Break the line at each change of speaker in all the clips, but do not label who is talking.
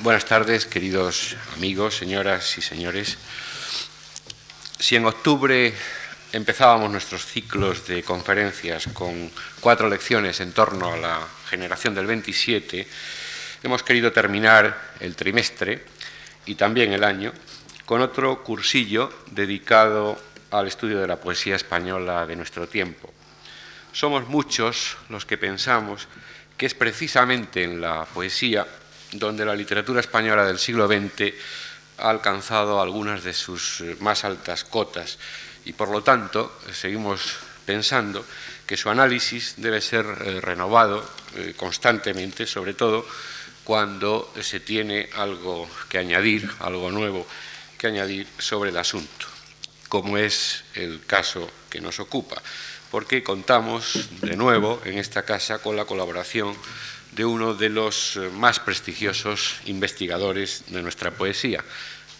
Buenas tardes, queridos amigos, señoras y señores. Si en octubre empezábamos nuestros ciclos de conferencias con cuatro lecciones en torno a la generación del 27, hemos querido terminar el trimestre y también el año con otro cursillo dedicado al estudio de la poesía española de nuestro tiempo. Somos muchos los que pensamos que es precisamente en la poesía donde la literatura española del siglo XX ha alcanzado algunas de sus eh, más altas cotas. Y por lo tanto seguimos pensando que su análisis debe ser eh, renovado eh, constantemente, sobre todo cuando se tiene algo que añadir, algo nuevo que añadir sobre el asunto, como es el caso que nos ocupa, porque contamos de nuevo en esta casa con la colaboración de uno de los eh, más prestigiosos investigadores de nuestra poesía,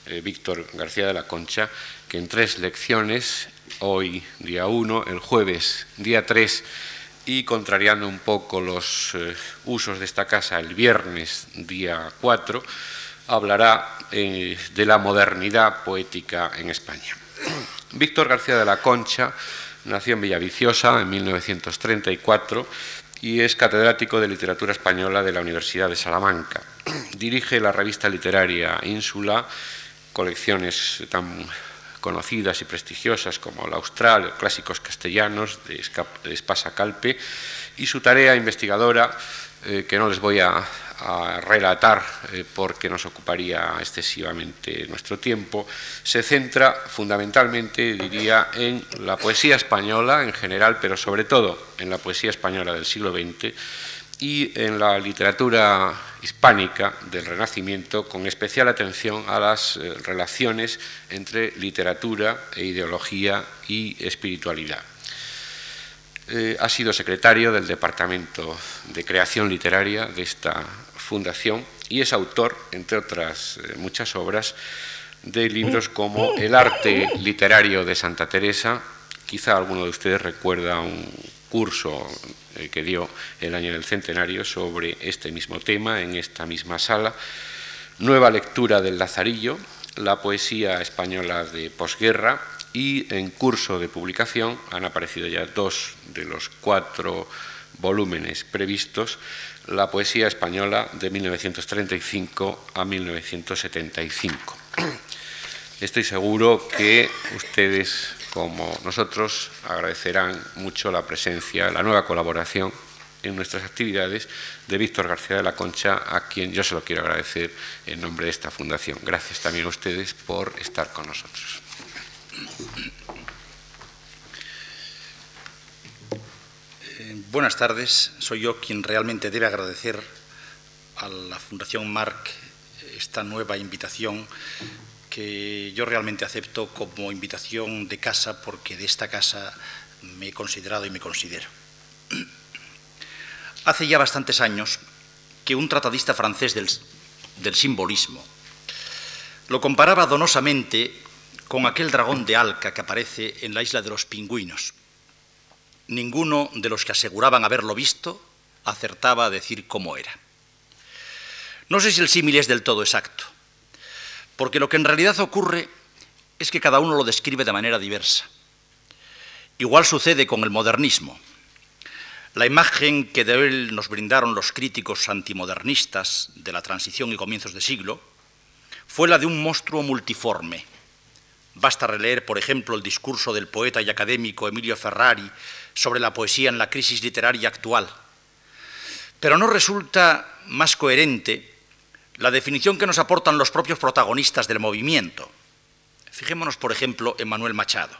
eh, Víctor García de la Concha, que en tres lecciones, hoy día 1, el jueves día 3, y contrariando un poco los eh, usos de esta casa, el viernes día 4, hablará de la modernidad poética en España. Víctor García de la Concha nació en Villaviciosa en 1934 y es catedrático de literatura española de la Universidad de Salamanca. Dirige la revista literaria Ínsula, colecciones tan conocidas y prestigiosas como La Austral, Clásicos Castellanos de Espasa Calpe, y su tarea investigadora, eh, que no les voy a a relatar eh, porque nos ocuparía excesivamente nuestro tiempo, se centra fundamentalmente, diría, en la poesía española en general, pero sobre todo en la poesía española del siglo XX y en la literatura hispánica del Renacimiento, con especial atención a las eh, relaciones entre literatura e ideología y espiritualidad. Eh, ha sido secretario del Departamento de Creación Literaria de esta fundación y es autor, entre otras eh, muchas obras, de libros como El arte literario de Santa Teresa, quizá alguno de ustedes recuerda un curso eh, que dio el año del centenario sobre este mismo tema en esta misma sala, Nueva lectura del Lazarillo, la poesía española de posguerra y en curso de publicación han aparecido ya dos de los cuatro volúmenes previstos, la poesía española de 1935 a 1975. Estoy seguro que ustedes, como nosotros, agradecerán mucho la presencia, la nueva colaboración en nuestras actividades de Víctor García de la Concha, a quien yo se lo quiero agradecer en nombre de esta fundación. Gracias también a ustedes por estar con nosotros.
Eh, buenas tardes. Soy yo quien realmente debe agradecer a la Fundación Marc esta nueva invitación que yo realmente acepto como invitación de casa porque de esta casa me he considerado y me considero. Hace ya bastantes años que un tratadista francés del, del simbolismo lo comparaba donosamente con aquel dragón de Alca que aparece en la isla de los pingüinos. Ninguno de los que aseguraban haberlo visto acertaba a decir cómo era. No sé si el símil es del todo exacto, porque lo que en realidad ocurre es que cada uno lo describe de manera diversa. Igual sucede con el modernismo. La imagen que de él nos brindaron los críticos antimodernistas de la transición y comienzos de siglo fue la de un monstruo multiforme, Basta releer, por ejemplo, el discurso del poeta y académico Emilio Ferrari sobre la poesía en la crisis literaria actual. Pero no resulta más coherente la definición que nos aportan los propios protagonistas del movimiento. Fijémonos, por ejemplo, en Manuel Machado.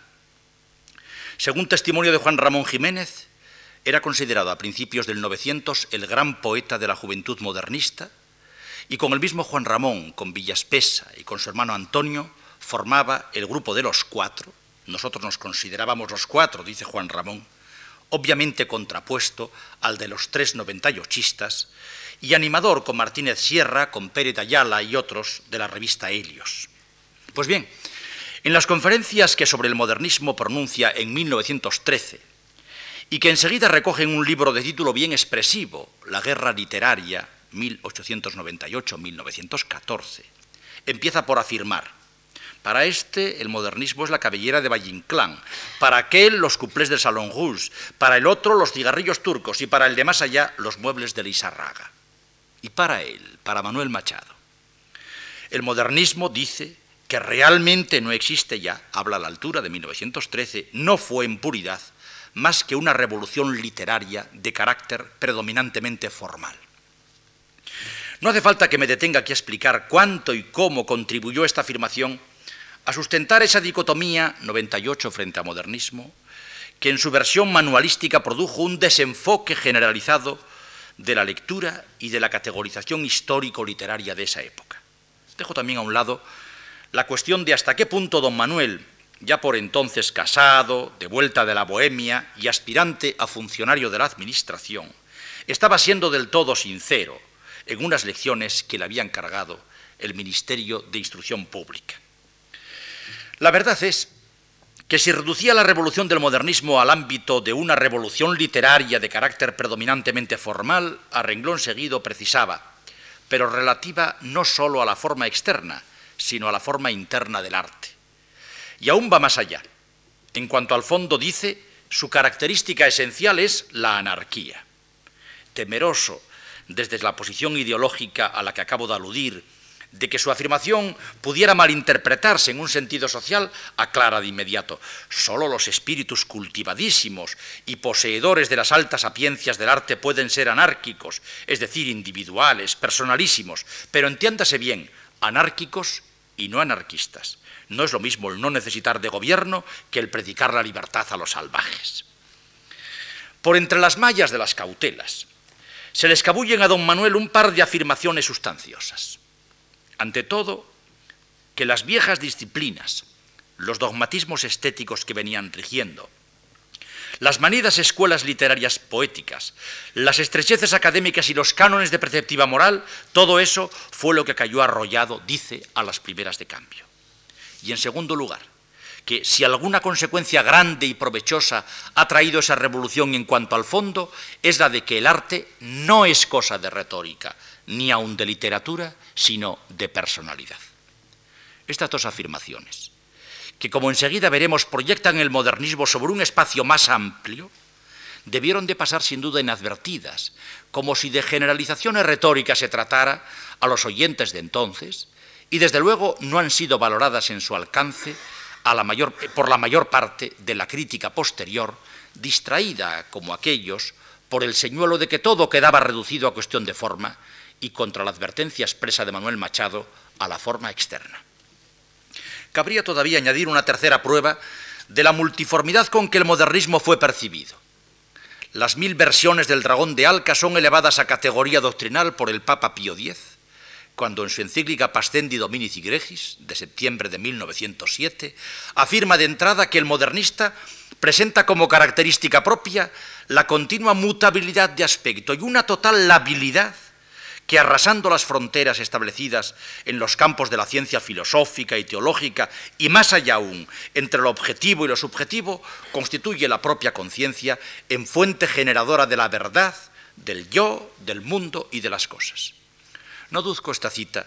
Según testimonio de Juan Ramón Jiménez, era considerado a principios del 900 el gran poeta de la juventud modernista, y con el mismo Juan Ramón, con Villaspesa y con su hermano Antonio, formaba el grupo de los cuatro, nosotros nos considerábamos los cuatro, dice Juan Ramón, obviamente contrapuesto al de los tres noventayochistas, y animador con Martínez Sierra, con Pérez Ayala y otros de la revista Helios. Pues bien, en las conferencias que sobre el modernismo pronuncia en 1913, y que enseguida recogen un libro de título bien expresivo, La guerra literaria, 1898-1914, empieza por afirmar, para este el modernismo es la cabellera de Valle Inclán, para aquel los cuplés del Salón Rouge, para el otro los cigarrillos turcos y para el de más allá los muebles de Lizarraga. Y para él, para Manuel Machado, el modernismo dice que realmente no existe ya, habla a la altura de 1913, no fue en puridad más que una revolución literaria de carácter predominantemente formal. No hace falta que me detenga aquí a explicar cuánto y cómo contribuyó esta afirmación a sustentar esa dicotomía 98 frente a modernismo, que en su versión manualística produjo un desenfoque generalizado de la lectura y de la categorización histórico-literaria de esa época. Dejo también a un lado la cuestión de hasta qué punto don Manuel, ya por entonces casado, de vuelta de la Bohemia y aspirante a funcionario de la Administración, estaba siendo del todo sincero en unas lecciones que le habían cargado el Ministerio de Instrucción Pública. La verdad es que si reducía la revolución del modernismo al ámbito de una revolución literaria de carácter predominantemente formal, a renglón seguido precisaba, pero relativa no sólo a la forma externa, sino a la forma interna del arte. Y aún va más allá. En cuanto al fondo dice, su característica esencial es la anarquía. Temeroso desde la posición ideológica a la que acabo de aludir, de que su afirmación pudiera malinterpretarse en un sentido social, aclara de inmediato, solo los espíritus cultivadísimos y poseedores de las altas sapiencias del arte pueden ser anárquicos, es decir, individuales, personalísimos, pero entiéndase bien, anárquicos y no anarquistas. No es lo mismo el no necesitar de gobierno que el predicar la libertad a los salvajes. Por entre las mallas de las cautelas, se le escabullen a don Manuel un par de afirmaciones sustanciosas. Ante todo, que las viejas disciplinas, los dogmatismos estéticos que venían rigiendo, las manidas escuelas literarias poéticas, las estrecheces académicas y los cánones de preceptiva moral, todo eso fue lo que cayó arrollado, dice, a las primeras de cambio. Y en segundo lugar, que si alguna consecuencia grande y provechosa ha traído esa revolución en cuanto al fondo, es la de que el arte no es cosa de retórica, ni aun de literatura, sino de personalidad. Estas dos afirmaciones, que como enseguida veremos proyectan el modernismo sobre un espacio más amplio, debieron de pasar sin duda inadvertidas, como si de generalizaciones retóricas se tratara a los oyentes de entonces, y desde luego no han sido valoradas en su alcance por la mayor parte de la crítica posterior, distraída como aquellos por el señuelo de que todo quedaba reducido a cuestión de forma y contra la advertencia expresa de Manuel Machado a la forma externa. Cabría todavía añadir una tercera prueba de la multiformidad con que el modernismo fue percibido. Las mil versiones del dragón de Alca son elevadas a categoría doctrinal por el Papa Pío X, cuando en su encíclica Pascendi Dominici Gregis, de septiembre de 1907, afirma de entrada que el modernista presenta como característica propia la continua mutabilidad de aspecto y una total labilidad que arrasando las fronteras establecidas en los campos de la ciencia filosófica y teológica y más allá aún entre lo objetivo y lo subjetivo, constituye la propia conciencia en fuente generadora de la verdad, del yo, del mundo y de las cosas. No duzco esta cita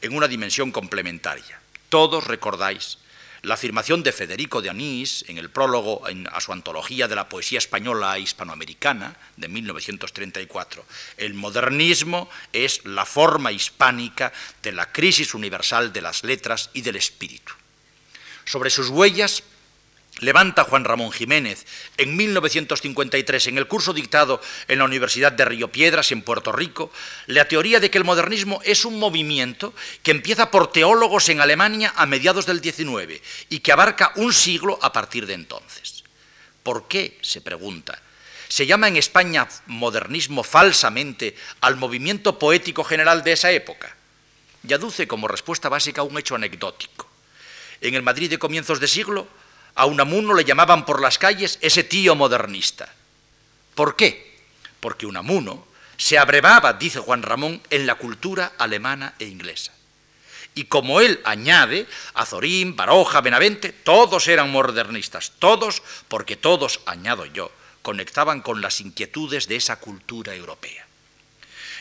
en una dimensión complementaria. Todos recordáis la afirmación de Federico de Anís en el prólogo a su antología de la poesía española e hispanoamericana de 1934. El modernismo es la forma hispánica de la crisis universal de las letras y del espíritu. Sobre sus huellas levanta Juan Ramón Jiménez en 1953 en el curso dictado en la Universidad de Río Piedras en Puerto Rico la teoría de que el modernismo es un movimiento que empieza por teólogos en Alemania a mediados del XIX y que abarca un siglo a partir de entonces. ¿Por qué? se pregunta. Se llama en España modernismo falsamente al movimiento poético general de esa época y aduce como respuesta básica un hecho anecdótico. En el Madrid de comienzos de siglo, a Unamuno le llamaban por las calles ese tío modernista. ¿Por qué? Porque Unamuno se abrevaba, dice Juan Ramón, en la cultura alemana e inglesa. Y como él añade, Azorín, Baroja, Benavente, todos eran modernistas, todos, porque todos, añado yo, conectaban con las inquietudes de esa cultura europea.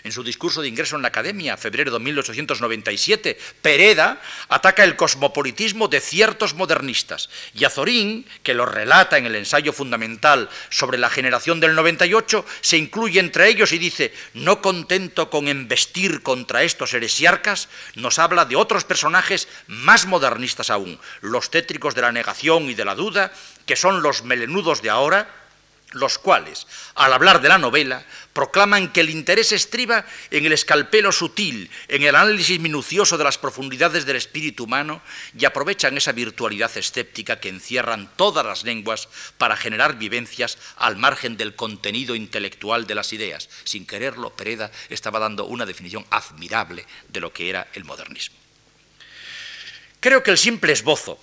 En su discurso de ingreso en la Academia, febrero de 1897, Pereda ataca el cosmopolitismo de ciertos modernistas. Y Azorín, que lo relata en el ensayo fundamental sobre la generación del 98, se incluye entre ellos y dice, no contento con embestir contra estos heresiarcas, nos habla de otros personajes más modernistas aún, los tétricos de la negación y de la duda, que son los melenudos de ahora, los cuales, al hablar de la novela, proclaman que el interés estriba en el escalpelo sutil, en el análisis minucioso de las profundidades del espíritu humano y aprovechan esa virtualidad escéptica que encierran todas las lenguas para generar vivencias al margen del contenido intelectual de las ideas. Sin quererlo, Pereda estaba dando una definición admirable de lo que era el modernismo. Creo que el simple esbozo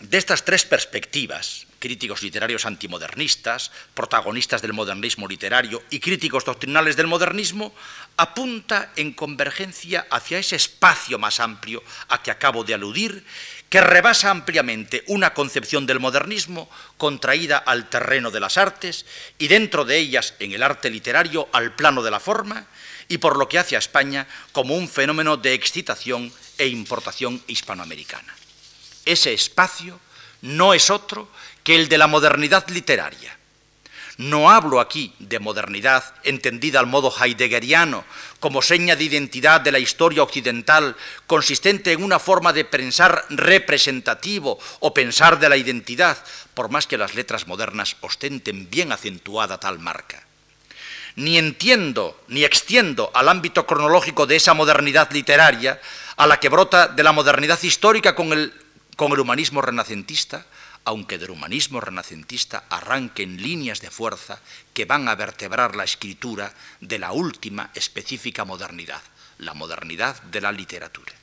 de estas tres perspectivas, críticos literarios antimodernistas, protagonistas del modernismo literario y críticos doctrinales del modernismo, apunta en convergencia hacia ese espacio más amplio a que acabo de aludir, que rebasa ampliamente una concepción del modernismo contraída al terreno de las artes y dentro de ellas, en el arte literario, al plano de la forma, y por lo que hace a España como un fenómeno de excitación e importación hispanoamericana. Ese espacio no es otro que el de la modernidad literaria. No hablo aquí de modernidad entendida al modo heideggeriano, como seña de identidad de la historia occidental, consistente en una forma de pensar representativo o pensar de la identidad, por más que las letras modernas ostenten bien acentuada tal marca. Ni entiendo ni extiendo al ámbito cronológico de esa modernidad literaria a la que brota de la modernidad histórica con el, con el humanismo renacentista, aunque del humanismo renacentista arranquen líneas de fuerza que van a vertebrar la escritura de la última específica modernidad, la modernidad de la literatura.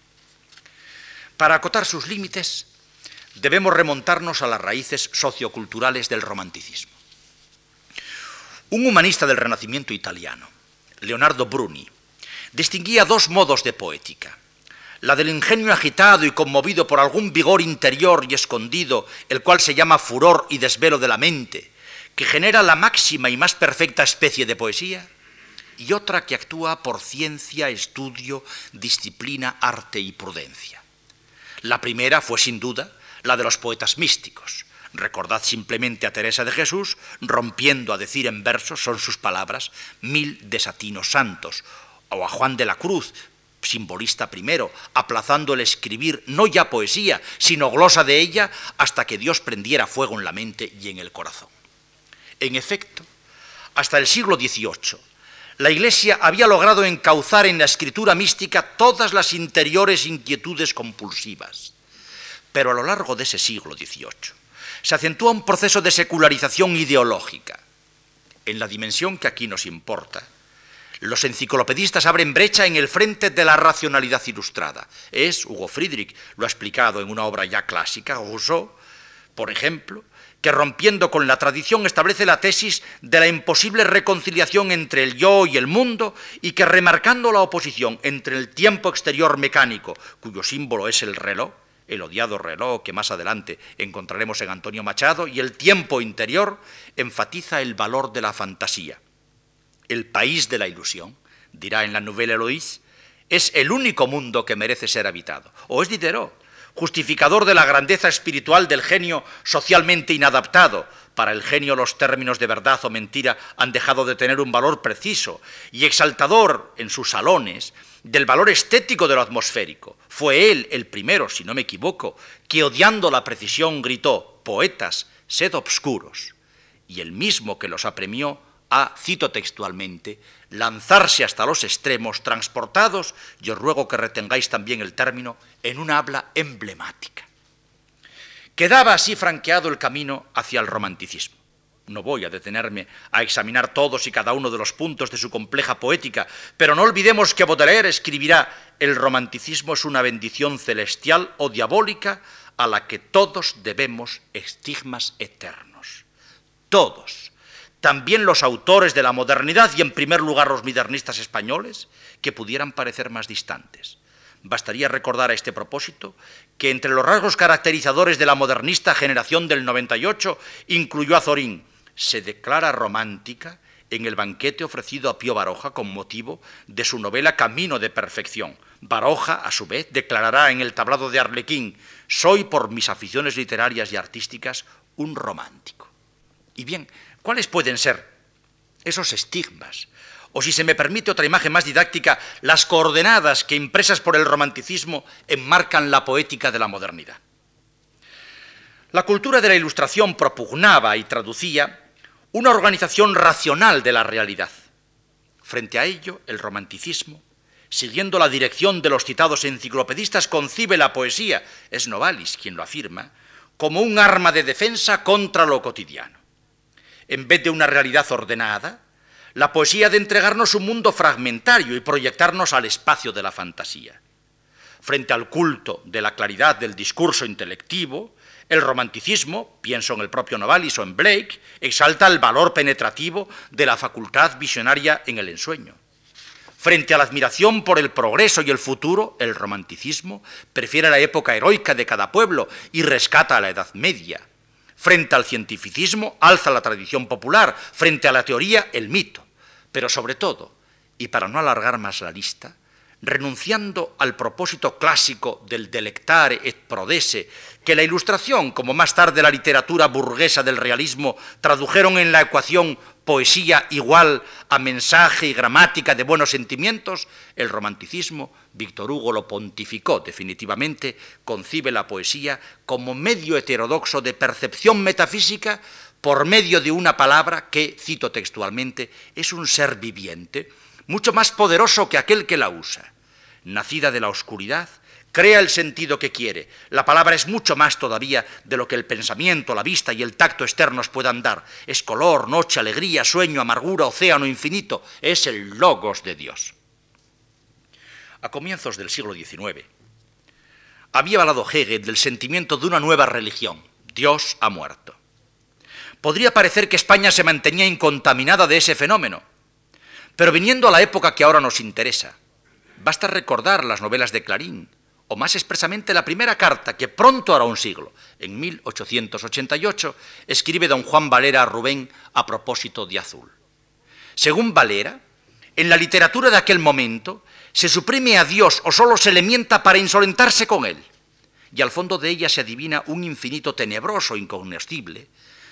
Para acotar sus límites, debemos remontarnos a las raíces socioculturales del romanticismo. Un humanista del Renacimiento italiano, Leonardo Bruni, distinguía dos modos de poética la del ingenio agitado y conmovido por algún vigor interior y escondido, el cual se llama furor y desvelo de la mente, que genera la máxima y más perfecta especie de poesía, y otra que actúa por ciencia, estudio, disciplina, arte y prudencia. La primera fue sin duda la de los poetas místicos. Recordad simplemente a Teresa de Jesús, rompiendo a decir en versos, son sus palabras, mil desatinos santos, o a Juan de la Cruz, simbolista primero, aplazando el escribir no ya poesía, sino glosa de ella, hasta que Dios prendiera fuego en la mente y en el corazón. En efecto, hasta el siglo XVIII, la Iglesia había logrado encauzar en la escritura mística todas las interiores inquietudes compulsivas. Pero a lo largo de ese siglo XVIII se acentúa un proceso de secularización ideológica. En la dimensión que aquí nos importa, los enciclopedistas abren brecha en el frente de la racionalidad ilustrada. Es Hugo Friedrich, lo ha explicado en una obra ya clásica, Rousseau, por ejemplo, que rompiendo con la tradición establece la tesis de la imposible reconciliación entre el yo y el mundo y que remarcando la oposición entre el tiempo exterior mecánico, cuyo símbolo es el reloj, el odiado reloj que más adelante encontraremos en Antonio Machado, y el tiempo interior, enfatiza el valor de la fantasía el país de la ilusión, dirá en la Nouvelle Eloïse, es el único mundo que merece ser habitado. O es Diderot, justificador de la grandeza espiritual del genio socialmente inadaptado. Para el genio los términos de verdad o mentira han dejado de tener un valor preciso y exaltador en sus salones del valor estético de lo atmosférico. Fue él el primero, si no me equivoco, que odiando la precisión gritó, poetas, sed obscuros. Y el mismo que los apremió a, cito textualmente, lanzarse hasta los extremos, transportados, yo ruego que retengáis también el término, en una habla emblemática. Quedaba así franqueado el camino hacia el romanticismo. No voy a detenerme a examinar todos y cada uno de los puntos de su compleja poética, pero no olvidemos que Baudelaire escribirá el romanticismo es una bendición celestial o diabólica a la que todos debemos estigmas eternos. Todos también los autores de la modernidad y en primer lugar los modernistas españoles, que pudieran parecer más distantes. Bastaría recordar a este propósito que entre los rasgos caracterizadores de la modernista generación del 98 incluyó a Zorín. Se declara romántica en el banquete ofrecido a Pío Baroja con motivo de su novela Camino de Perfección. Baroja, a su vez, declarará en el tablado de Arlequín, soy por mis aficiones literarias y artísticas un romántico. Y bien, ¿cuáles pueden ser esos estigmas? O si se me permite otra imagen más didáctica, las coordenadas que impresas por el romanticismo enmarcan la poética de la modernidad. La cultura de la Ilustración propugnaba y traducía una organización racional de la realidad. Frente a ello, el romanticismo, siguiendo la dirección de los citados enciclopedistas, concibe la poesía, es Novalis quien lo afirma, como un arma de defensa contra lo cotidiano. En vez de una realidad ordenada, la poesía de entregarnos un mundo fragmentario y proyectarnos al espacio de la fantasía. Frente al culto de la claridad del discurso intelectivo, el romanticismo, pienso en el propio Novalis o en Blake, exalta el valor penetrativo de la facultad visionaria en el ensueño. Frente a la admiración por el progreso y el futuro, el romanticismo prefiere la época heroica de cada pueblo y rescata a la Edad Media. Frente al cientificismo, alza la tradición popular, frente a la teoría, el mito. Pero sobre todo, y para no alargar más la lista, renunciando al propósito clásico del delectare et prodesse, que la Ilustración, como más tarde la literatura burguesa del realismo, tradujeron en la ecuación poesía igual a mensaje y gramática de buenos sentimientos, el romanticismo, Víctor Hugo lo pontificó definitivamente, concibe la poesía como medio heterodoxo de percepción metafísica por medio de una palabra que, cito textualmente, es un ser viviente, mucho más poderoso que aquel que la usa. Nacida de la oscuridad, crea el sentido que quiere. La palabra es mucho más todavía de lo que el pensamiento, la vista y el tacto externos puedan dar. Es color, noche, alegría, sueño, amargura, océano infinito. Es el logos de Dios. A comienzos del siglo XIX, había hablado Hegel del sentimiento de una nueva religión. Dios ha muerto. Podría parecer que España se mantenía incontaminada de ese fenómeno, pero viniendo a la época que ahora nos interesa, basta recordar las novelas de Clarín, o más expresamente la primera carta que pronto hará un siglo, en 1888, escribe don Juan Valera a Rubén a propósito de Azul. Según Valera, en la literatura de aquel momento se suprime a Dios o solo se le mienta para insolentarse con él, y al fondo de ella se adivina un infinito tenebroso, incognoscible,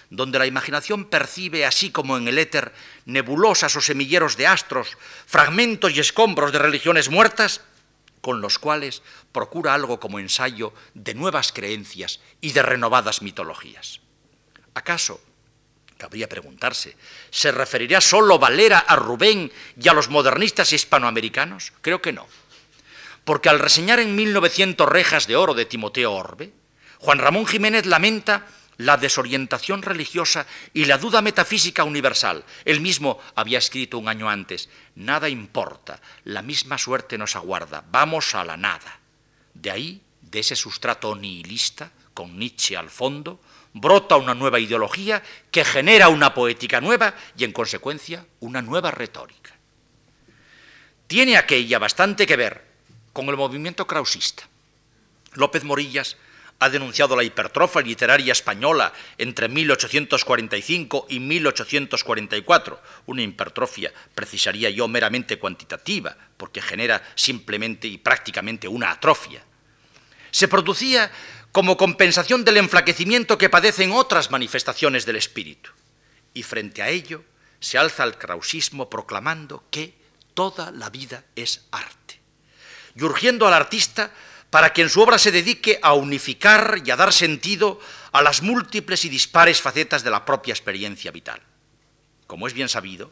donde la imaginación percibe, así como en el éter, nebulosas o semilleros de astros, fragmentos y escombros de religiones muertas, con los cuales procura algo como ensayo de nuevas creencias y de renovadas mitologías. ¿Acaso, cabría preguntarse, se referirá solo Valera a Rubén y a los modernistas hispanoamericanos? Creo que no. Porque al reseñar en 1900 Rejas de Oro de Timoteo Orbe, Juan Ramón Jiménez lamenta la desorientación religiosa y la duda metafísica universal. Él mismo había escrito un año antes, nada importa, la misma suerte nos aguarda, vamos a la nada. De ahí, de ese sustrato nihilista, con Nietzsche al fondo, brota una nueva ideología que genera una poética nueva y, en consecuencia, una nueva retórica. Tiene aquella bastante que ver con el movimiento krausista. López Morillas ha denunciado la hipertrofia literaria española entre 1845 y 1844, una hipertrofia, precisaría yo, meramente cuantitativa, porque genera simplemente y prácticamente una atrofia. Se producía como compensación del enflaquecimiento que padecen otras manifestaciones del espíritu. Y frente a ello se alza el krausismo proclamando que toda la vida es arte, y urgiendo al artista para que en su obra se dedique a unificar y a dar sentido a las múltiples y dispares facetas de la propia experiencia vital. Como es bien sabido,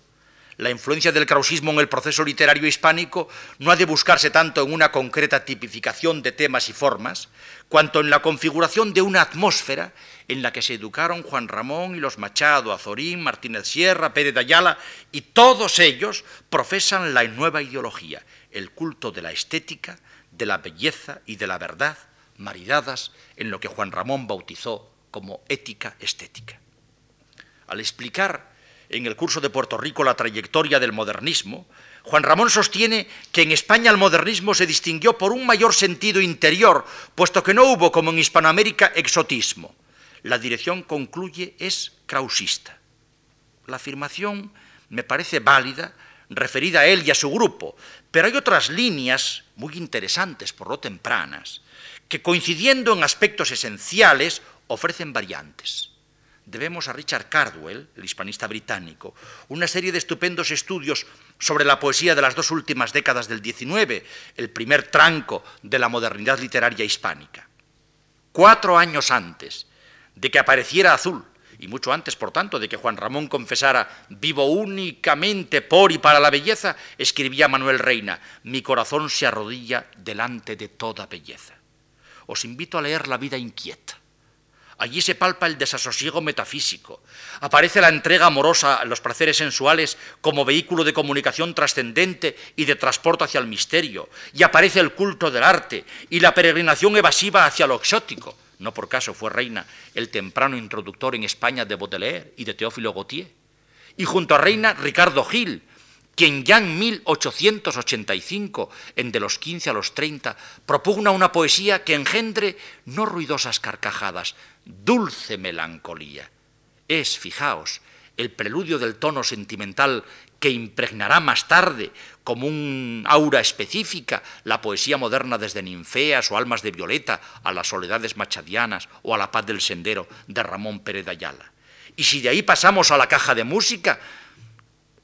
la influencia del krausismo en el proceso literario hispánico no ha de buscarse tanto en una concreta tipificación de temas y formas, cuanto en la configuración de una atmósfera en la que se educaron Juan Ramón y los Machado, Azorín, Martínez Sierra, Pérez de Ayala, y todos ellos profesan la nueva ideología, el culto de la estética, de la belleza y de la verdad, maridadas en lo que Juan Ramón bautizó como ética estética. Al explicar en el curso de Puerto Rico la trayectoria del modernismo, Juan Ramón sostiene que en España el modernismo se distinguió por un mayor sentido interior, puesto que no hubo, como en Hispanoamérica, exotismo. La dirección concluye es krausista. La afirmación me parece válida, referida a él y a su grupo, pero hay otras líneas muy interesantes, por lo tempranas, que coincidiendo en aspectos esenciales ofrecen variantes. Debemos a Richard Cardwell, el hispanista británico, una serie de estupendos estudios sobre la poesía de las dos últimas décadas del XIX, el primer tranco de la modernidad literaria hispánica. Cuatro años antes de que apareciera Azul, y mucho antes, por tanto, de que Juan Ramón confesara vivo únicamente por y para la belleza, escribía Manuel Reina, mi corazón se arrodilla delante de toda belleza. Os invito a leer La vida inquieta. Allí se palpa el desasosiego metafísico. Aparece la entrega amorosa a los placeres sensuales como vehículo de comunicación trascendente y de transporte hacia el misterio. Y aparece el culto del arte y la peregrinación evasiva hacia lo exótico no por caso fue Reina el temprano introductor en España de Baudelaire y de Teófilo Gautier. Y junto a Reina, Ricardo Gil, quien ya en 1885, en de los 15 a los 30, propugna una poesía que engendre no ruidosas carcajadas, dulce melancolía. Es, fijaos, el preludio del tono sentimental que impregnará más tarde como un aura específica la poesía moderna desde Ninfeas o Almas de Violeta a las soledades machadianas o a la paz del sendero de Ramón Pérez Ayala. Y si de ahí pasamos a la caja de música,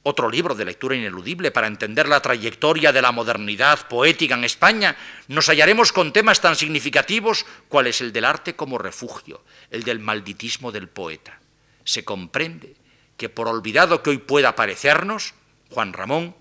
otro libro de lectura ineludible para entender la trayectoria de la modernidad poética en España, nos hallaremos con temas tan significativos cual es el del arte como refugio, el del malditismo del poeta. Se comprende que por olvidado que hoy pueda parecernos, Juan Ramón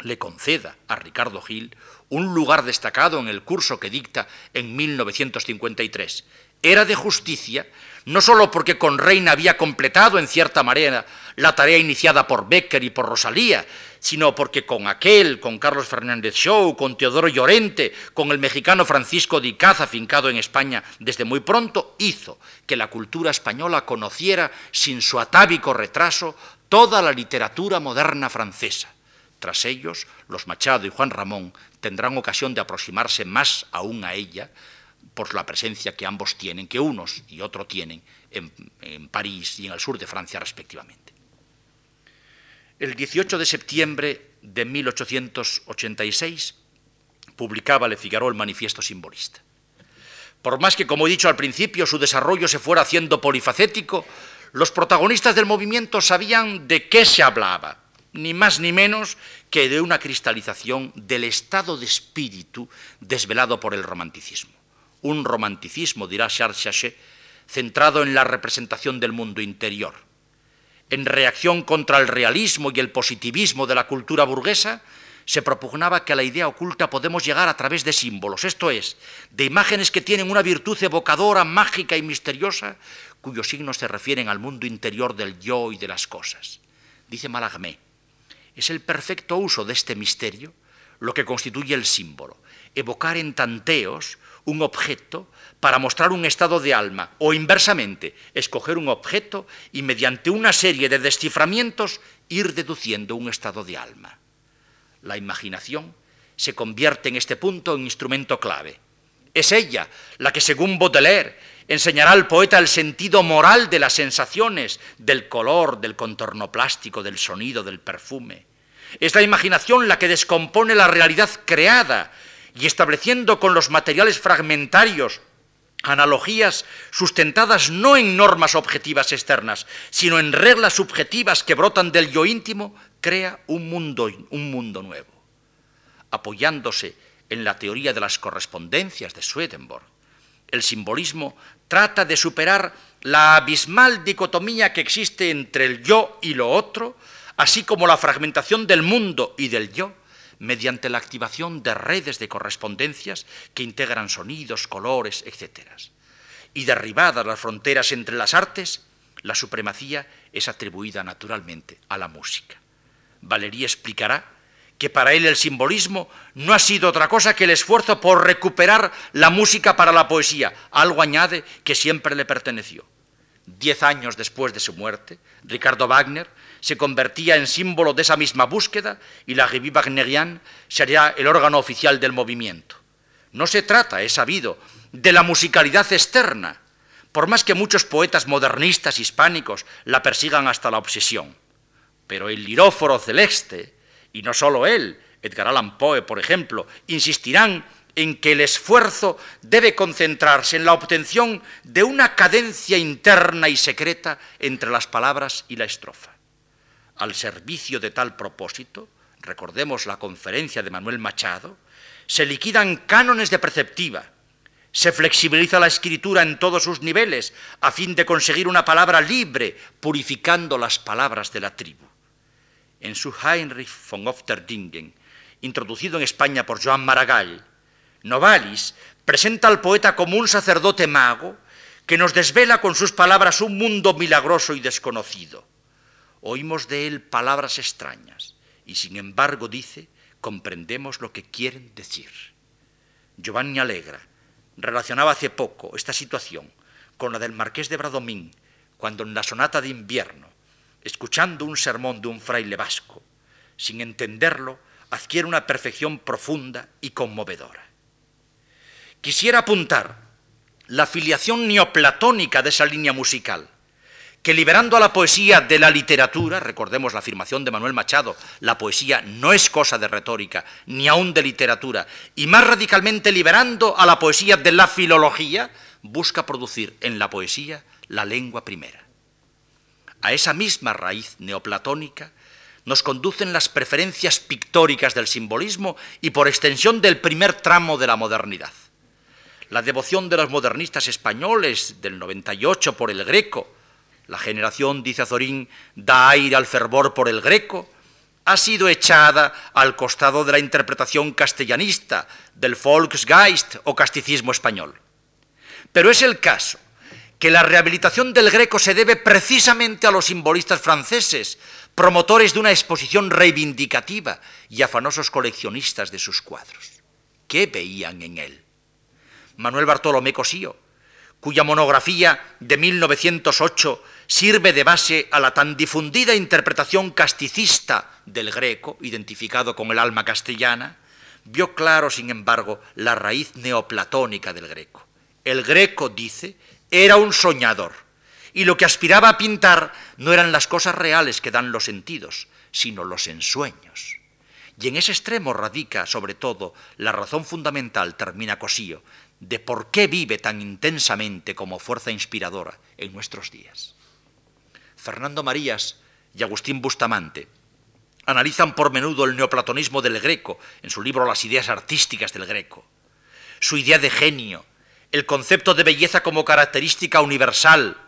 le conceda a Ricardo Gil un lugar destacado en el curso que dicta en 1953. Era de justicia no sólo porque con Reina había completado en cierta manera la tarea iniciada por Becker y por Rosalía, sino porque con aquel, con Carlos Fernández Shaw, con Teodoro Llorente, con el mexicano Francisco de Icaza, afincado en España desde muy pronto, hizo que la cultura española conociera sin su atávico retraso toda la literatura moderna francesa. Tras ellos, los Machado y Juan Ramón tendrán ocasión de aproximarse más aún a ella, por la presencia que ambos tienen, que unos y otros tienen en, en, París y en el sur de Francia respectivamente. El 18 de septiembre de 1886 publicaba Le Figaro el manifiesto simbolista. Por más que, como he dicho al principio, su desarrollo se fuera haciendo polifacético, los protagonistas del movimiento sabían de qué se hablaba, ni más ni menos que de una cristalización del estado de espíritu desvelado por el romanticismo un romanticismo, dirá Charles Chachet, centrado en la representación del mundo interior. En reacción contra el realismo y el positivismo de la cultura burguesa, se propugnaba que a la idea oculta podemos llegar a través de símbolos, esto es, de imágenes que tienen una virtud evocadora, mágica y misteriosa, cuyos signos se refieren al mundo interior del yo y de las cosas. Dice Malagmé, es el perfecto uso de este misterio lo que constituye el símbolo, evocar en tanteos un objeto para mostrar un estado de alma o inversamente, escoger un objeto y mediante una serie de desciframientos ir deduciendo un estado de alma. La imaginación se convierte en este punto en instrumento clave. Es ella la que, según Baudelaire, enseñará al poeta el sentido moral de las sensaciones, del color, del contorno plástico, del sonido, del perfume. Es la imaginación la que descompone la realidad creada y estableciendo con los materiales fragmentarios analogías sustentadas no en normas objetivas externas, sino en reglas subjetivas que brotan del yo íntimo, crea un mundo, un mundo nuevo. Apoyándose en la teoría de las correspondencias de Swedenborg, el simbolismo trata de superar la abismal dicotomía que existe entre el yo y lo otro, así como la fragmentación del mundo y del yo, mediante la activación de redes de correspondencias que integran sonidos, colores, etc. Y derribadas las fronteras entre las artes, la supremacía es atribuida naturalmente a la música. Valería explicará que para él el simbolismo no ha sido otra cosa que el esfuerzo por recuperar la música para la poesía, algo añade que siempre le perteneció. Diez años después de su muerte, Ricardo Wagner se convertía en símbolo de esa misma búsqueda y la Revue Wagnerienne sería el órgano oficial del movimiento. No se trata, es sabido, de la musicalidad externa, por más que muchos poetas modernistas hispánicos la persigan hasta la obsesión. Pero el liróforo celeste, y no solo él, Edgar Allan Poe, por ejemplo, insistirán en que el esfuerzo debe concentrarse en la obtención de una cadencia interna y secreta entre las palabras y la estrofa. Al servicio de tal propósito, recordemos la conferencia de Manuel Machado, se liquidan cánones de preceptiva, se flexibiliza la escritura en todos sus niveles a fin de conseguir una palabra libre, purificando las palabras de la tribu. En su Heinrich von Ofterdingen, introducido en España por Joan Maragall, Novalis presenta al poeta como un sacerdote mago que nos desvela con sus palabras un mundo milagroso y desconocido. Oímos de él palabras extrañas y sin embargo dice, comprendemos lo que quieren decir. Giovanni Alegra relacionaba hace poco esta situación con la del marqués de Bradomín, cuando en la sonata de invierno, escuchando un sermón de un fraile vasco, sin entenderlo, adquiere una perfección profunda y conmovedora. Quisiera apuntar la filiación neoplatónica de esa línea musical, que liberando a la poesía de la literatura, recordemos la afirmación de Manuel Machado, la poesía no es cosa de retórica, ni aún de literatura, y más radicalmente liberando a la poesía de la filología, busca producir en la poesía la lengua primera. A esa misma raíz neoplatónica nos conducen las preferencias pictóricas del simbolismo y por extensión del primer tramo de la modernidad. La devoción de los modernistas españoles del 98 por el greco, la generación, dice Azorín, da aire al fervor por el greco, ha sido echada al costado de la interpretación castellanista del Volksgeist o casticismo español. Pero es el caso que la rehabilitación del greco se debe precisamente a los simbolistas franceses, promotores de una exposición reivindicativa y afanosos coleccionistas de sus cuadros. ¿Qué veían en él? Manuel Bartolomé Cosío, cuya monografía de 1908 sirve de base a la tan difundida interpretación casticista del greco, identificado con el alma castellana, vio claro, sin embargo, la raíz neoplatónica del greco. El greco, dice, era un soñador, y lo que aspiraba a pintar no eran las cosas reales que dan los sentidos, sino los ensueños. Y en ese extremo radica, sobre todo, la razón fundamental, termina Cosío, de por qué vive tan intensamente como fuerza inspiradora en nuestros días. Fernando Marías y Agustín Bustamante analizan por menudo el neoplatonismo del Greco en su libro Las ideas artísticas del Greco. Su idea de genio, el concepto de belleza como característica universal,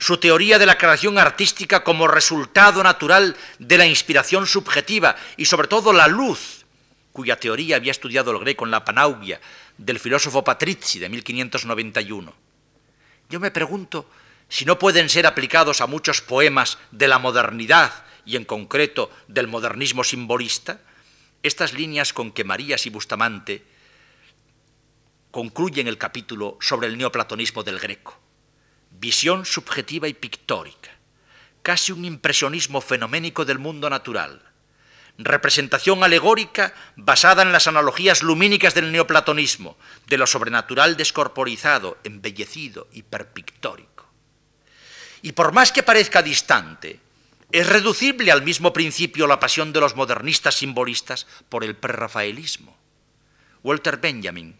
su teoría de la creación artística como resultado natural de la inspiración subjetiva y sobre todo la luz, cuya teoría había estudiado el Greco en la Panaugia del filósofo Patrizzi de 1591. Yo me pregunto si no pueden ser aplicados a muchos poemas de la modernidad y en concreto del modernismo simbolista, estas líneas con que Marías y Bustamante concluyen el capítulo sobre el neoplatonismo del Greco. Visión subjetiva y pictórica, casi un impresionismo fenoménico del mundo natural, representación alegórica basada en las analogías lumínicas del neoplatonismo, de lo sobrenatural descorporizado, embellecido, hiperpictórico. Y por más que parezca distante, es reducible al mismo principio la pasión de los modernistas simbolistas por el prerrafaelismo. Walter Benjamin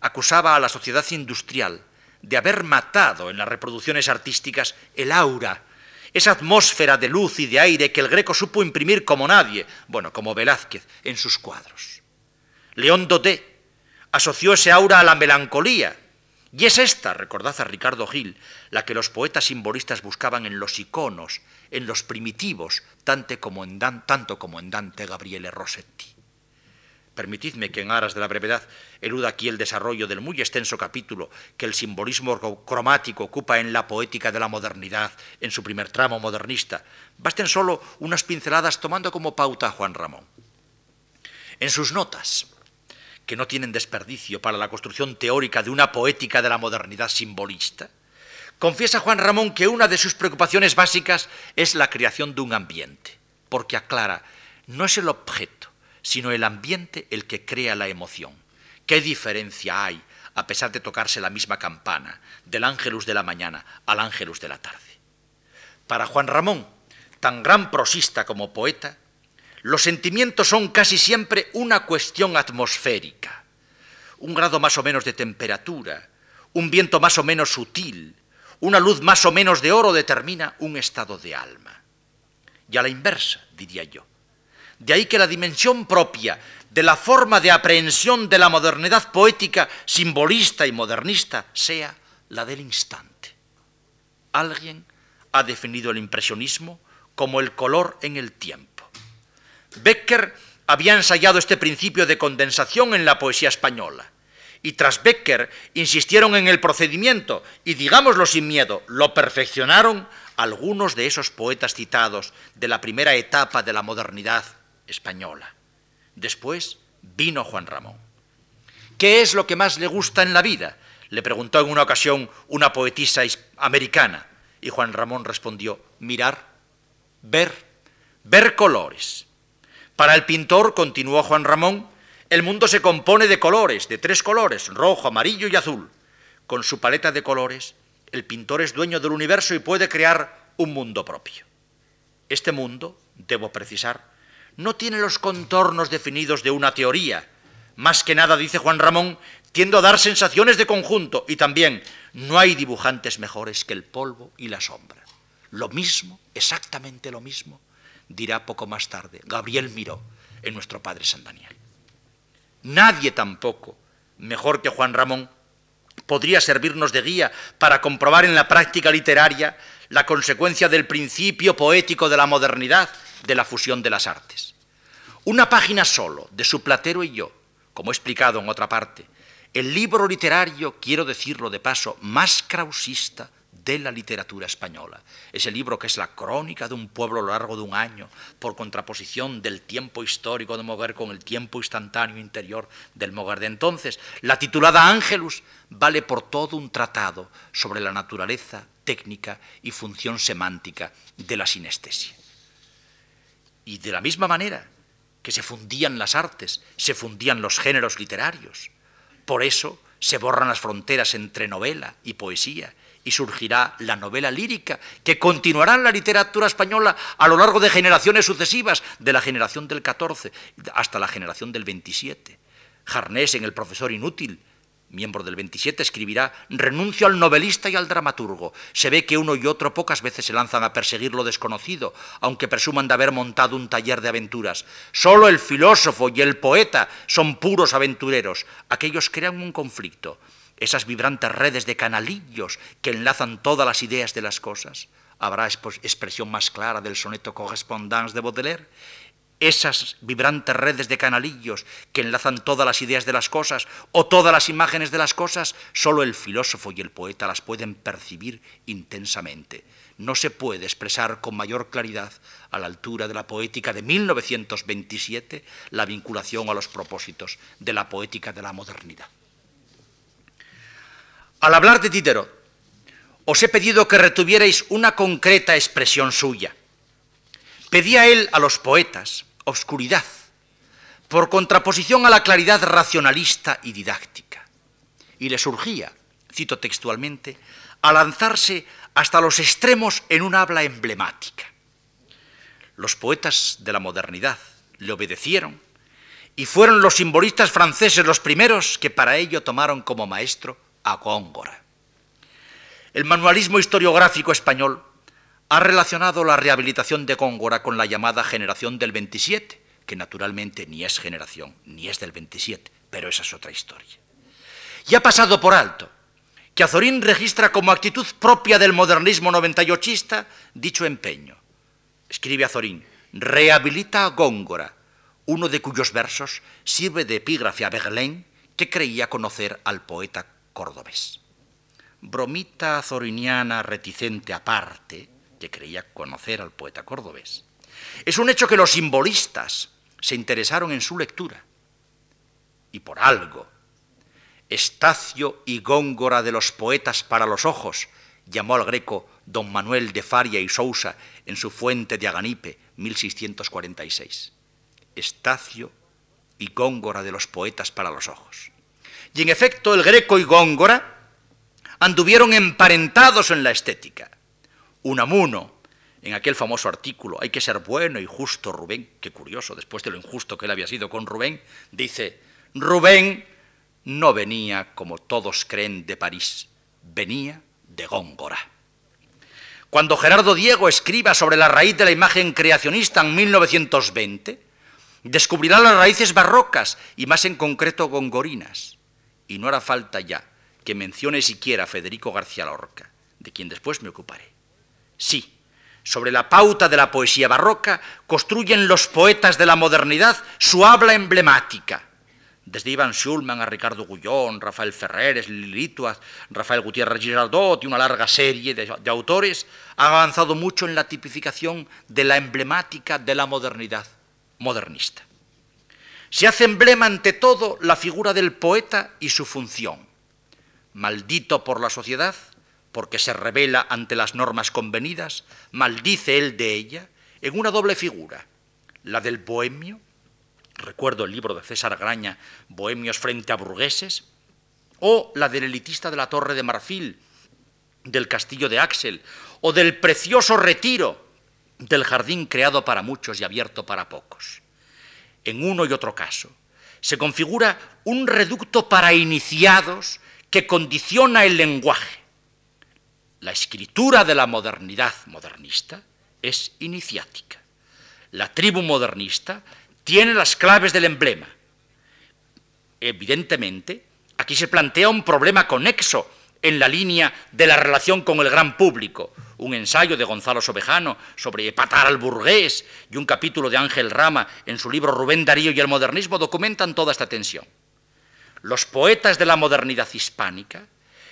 acusaba a la sociedad industrial de haber matado en las reproducciones artísticas el aura esa atmósfera de luz y de aire que el greco supo imprimir como nadie, bueno, como Velázquez, en sus cuadros. León Dodé asoció ese aura a la melancolía, y es esta, recordad a Ricardo Gil, la que los poetas simbolistas buscaban en los iconos, en los primitivos, tanto como en, Dante Gabriele Rossetti. Permitidme que en aras de la brevedad eluda aquí el desarrollo del muy extenso capítulo que el simbolismo cromático ocupa en la poética de la modernidad, en su primer tramo modernista. Basten solo unas pinceladas tomando como pauta a Juan Ramón. En sus notas, que no tienen desperdicio para la construcción teórica de una poética de la modernidad simbolista, confiesa Juan Ramón que una de sus preocupaciones básicas es la creación de un ambiente, porque aclara, no es el objeto, sino el ambiente el que crea la emoción. ¿Qué diferencia hay, a pesar de tocarse la misma campana, del ángelus de la mañana al ángelus de la tarde? Para Juan Ramón, tan gran prosista como poeta, los sentimientos son casi siempre una cuestión atmosférica, un grado más o menos de temperatura, un viento más o menos sutil, una luz más o menos de oro determina un estado de alma. Y a la inversa, diría yo. De ahí que la dimensión propia de la forma de aprehensión de la modernidad poética simbolista y modernista sea la del instante. Alguien ha definido el impresionismo como el color en el tiempo. Becker había ensayado este principio de condensación en la poesía española. Y tras Becker insistieron en el procedimiento y, digámoslo sin miedo, lo perfeccionaron algunos de esos poetas citados de la primera etapa de la modernidad española. Después vino Juan Ramón. ¿Qué es lo que más le gusta en la vida? Le preguntó en una ocasión una poetisa americana. Y Juan Ramón respondió, mirar, ver, ver colores. Para el pintor, continuó Juan Ramón, el mundo se compone de colores, de tres colores, rojo, amarillo y azul. Con su paleta de colores, el pintor es dueño del universo y puede crear un mundo propio. Este mundo, debo precisar, no tiene los contornos definidos de una teoría. Más que nada, dice Juan Ramón, tiendo a dar sensaciones de conjunto y también no hay dibujantes mejores que el polvo y la sombra. Lo mismo, exactamente lo mismo, dirá poco más tarde Gabriel Miró en nuestro Padre San Daniel. Nadie tampoco, mejor que Juan Ramón, podría servirnos de guía para comprobar en la práctica literaria la consecuencia del principio poético de la modernidad, de la fusión de las artes. Una página solo de su platero y yo, como he explicado en otra parte, el libro literario, quiero decirlo de paso, más krausista de la literatura española. Ese libro que es la crónica de un pueblo a lo largo de un año, por contraposición del tiempo histórico de Moguer con el tiempo instantáneo interior del Moguer de entonces. La titulada Ángelus vale por todo un tratado sobre la naturaleza, técnica y función semántica de la sinestesia. Y de la misma manera que se fundían las artes, se fundían los géneros literarios. Por eso se borran las fronteras entre novela y poesía y surgirá la novela lírica, que continuará en la literatura española a lo largo de generaciones sucesivas, de la generación del 14 hasta la generación del 27. Jarnés en El profesor inútil, miembro del 27, escribirá, renuncio al novelista y al dramaturgo. Se ve que uno y otro pocas veces se lanzan a perseguir lo desconocido, aunque presuman de haber montado un taller de aventuras. Solo el filósofo y el poeta son puros aventureros. Aquellos crean un conflicto esas vibrantes redes de canalillos que enlazan todas las ideas de las cosas. Habrá expresión más clara del soneto Correspondance de Baudelaire. Esas vibrantes redes de canalillos que enlazan todas las ideas de las cosas o todas las imágenes de las cosas, solo el filósofo y el poeta las pueden percibir intensamente. No se puede expresar con mayor claridad, a la altura de la poética de 1927, la vinculación a los propósitos de la poética de la modernidad. Al hablar de Diderot, os he pedido que retuvierais una concreta expresión suya. Pedía él a los poetas oscuridad, por contraposición a la claridad racionalista y didáctica. Y le surgía, cito textualmente, a lanzarse hasta los extremos en un habla emblemática. Los poetas de la modernidad le obedecieron y fueron los simbolistas franceses los primeros que para ello tomaron como maestro a Góngora. El manualismo historiográfico español ha relacionado la rehabilitación de Góngora con la llamada generación del 27, que naturalmente ni es generación, ni es del 27, pero esa es otra historia. Y ha pasado por alto que Azorín registra como actitud propia del modernismo 98ista dicho empeño. Escribe Azorín, rehabilita a Góngora, uno de cuyos versos sirve de epígrafe a Verlaine, que creía conocer al poeta cordobés. Bromita zoriniana reticente aparte, que creía conocer al poeta cordobés. Es un hecho que los simbolistas se interesaron en su lectura. Y por algo, Estacio y Góngora de los poetas para los ojos, llamó al greco don Manuel de Faria y Sousa en su fuente de Aganipe, 1646. Estacio y Góngora de los poetas para los ojos. Y en efecto, el Greco y Góngora anduvieron emparentados en la estética. Unamuno, en aquel famoso artículo, hay que ser bueno y justo, Rubén, qué curioso, después de lo injusto que él había sido con Rubén, dice, Rubén no venía, como todos creen, de París, venía de Góngora. Cuando Gerardo Diego escriba sobre la raíz de la imagen creacionista en 1920, descubrirá las raíces barrocas y más en concreto gongorinas. Y no hará falta ya que mencione siquiera a Federico García Lorca, de quien después me ocuparé. Sí, sobre la pauta de la poesía barroca construyen los poetas de la modernidad su habla emblemática. Desde Iván Schulman a Ricardo Gullón, Rafael Ferreres, Lilituaz, Rafael Gutiérrez Girardot y una larga serie de, de autores, han avanzado mucho en la tipificación de la emblemática de la modernidad modernista. Se hace emblema ante todo la figura del poeta y su función. Maldito por la sociedad, porque se revela ante las normas convenidas, maldice él de ella en una doble figura, la del bohemio, recuerdo el libro de César Graña, Bohemios frente a burgueses, o la del elitista de la Torre de Marfil, del castillo de Axel, o del precioso retiro del jardín creado para muchos y abierto para pocos. En uno y otro caso, se configura un reducto para iniciados que condiciona el lenguaje. La escritura de la modernidad modernista es iniciática. La tribu modernista tiene las claves del emblema. Evidentemente, aquí se plantea un problema conexo en la línea de la relación con el gran público, un ensayo de Gonzalo Sobejano sobre patar al burgués y un capítulo de Ángel Rama en su libro Rubén Darío y el modernismo documentan toda esta tensión. Los poetas de la modernidad hispánica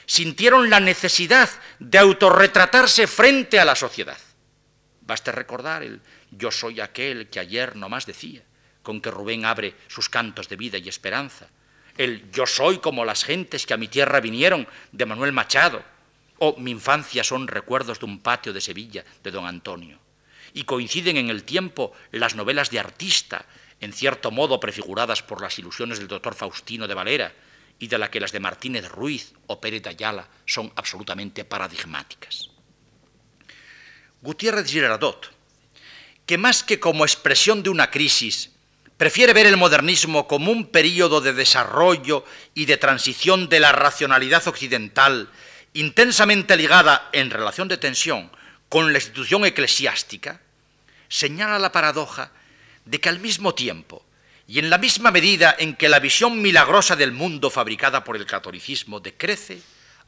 sintieron la necesidad de autorretratarse frente a la sociedad. Baste recordar el yo soy aquel que ayer no más decía, con que Rubén abre sus cantos de vida y esperanza. El yo soy como las gentes que a mi tierra vinieron de Manuel Machado, o Mi infancia son recuerdos de un patio de Sevilla de don Antonio. Y coinciden en el tiempo las novelas de artista, en cierto modo prefiguradas por las ilusiones del doctor Faustino de Valera, y de la que las de Martínez Ruiz o Pérez Ayala son absolutamente paradigmáticas. Gutiérrez Girardot, que más que como expresión de una crisis, prefiere ver el modernismo como un período de desarrollo y de transición de la racionalidad occidental intensamente ligada en relación de tensión con la institución eclesiástica, señala la paradoja de que al mismo tiempo y en la misma medida en que la visión milagrosa del mundo fabricada por el catolicismo decrece,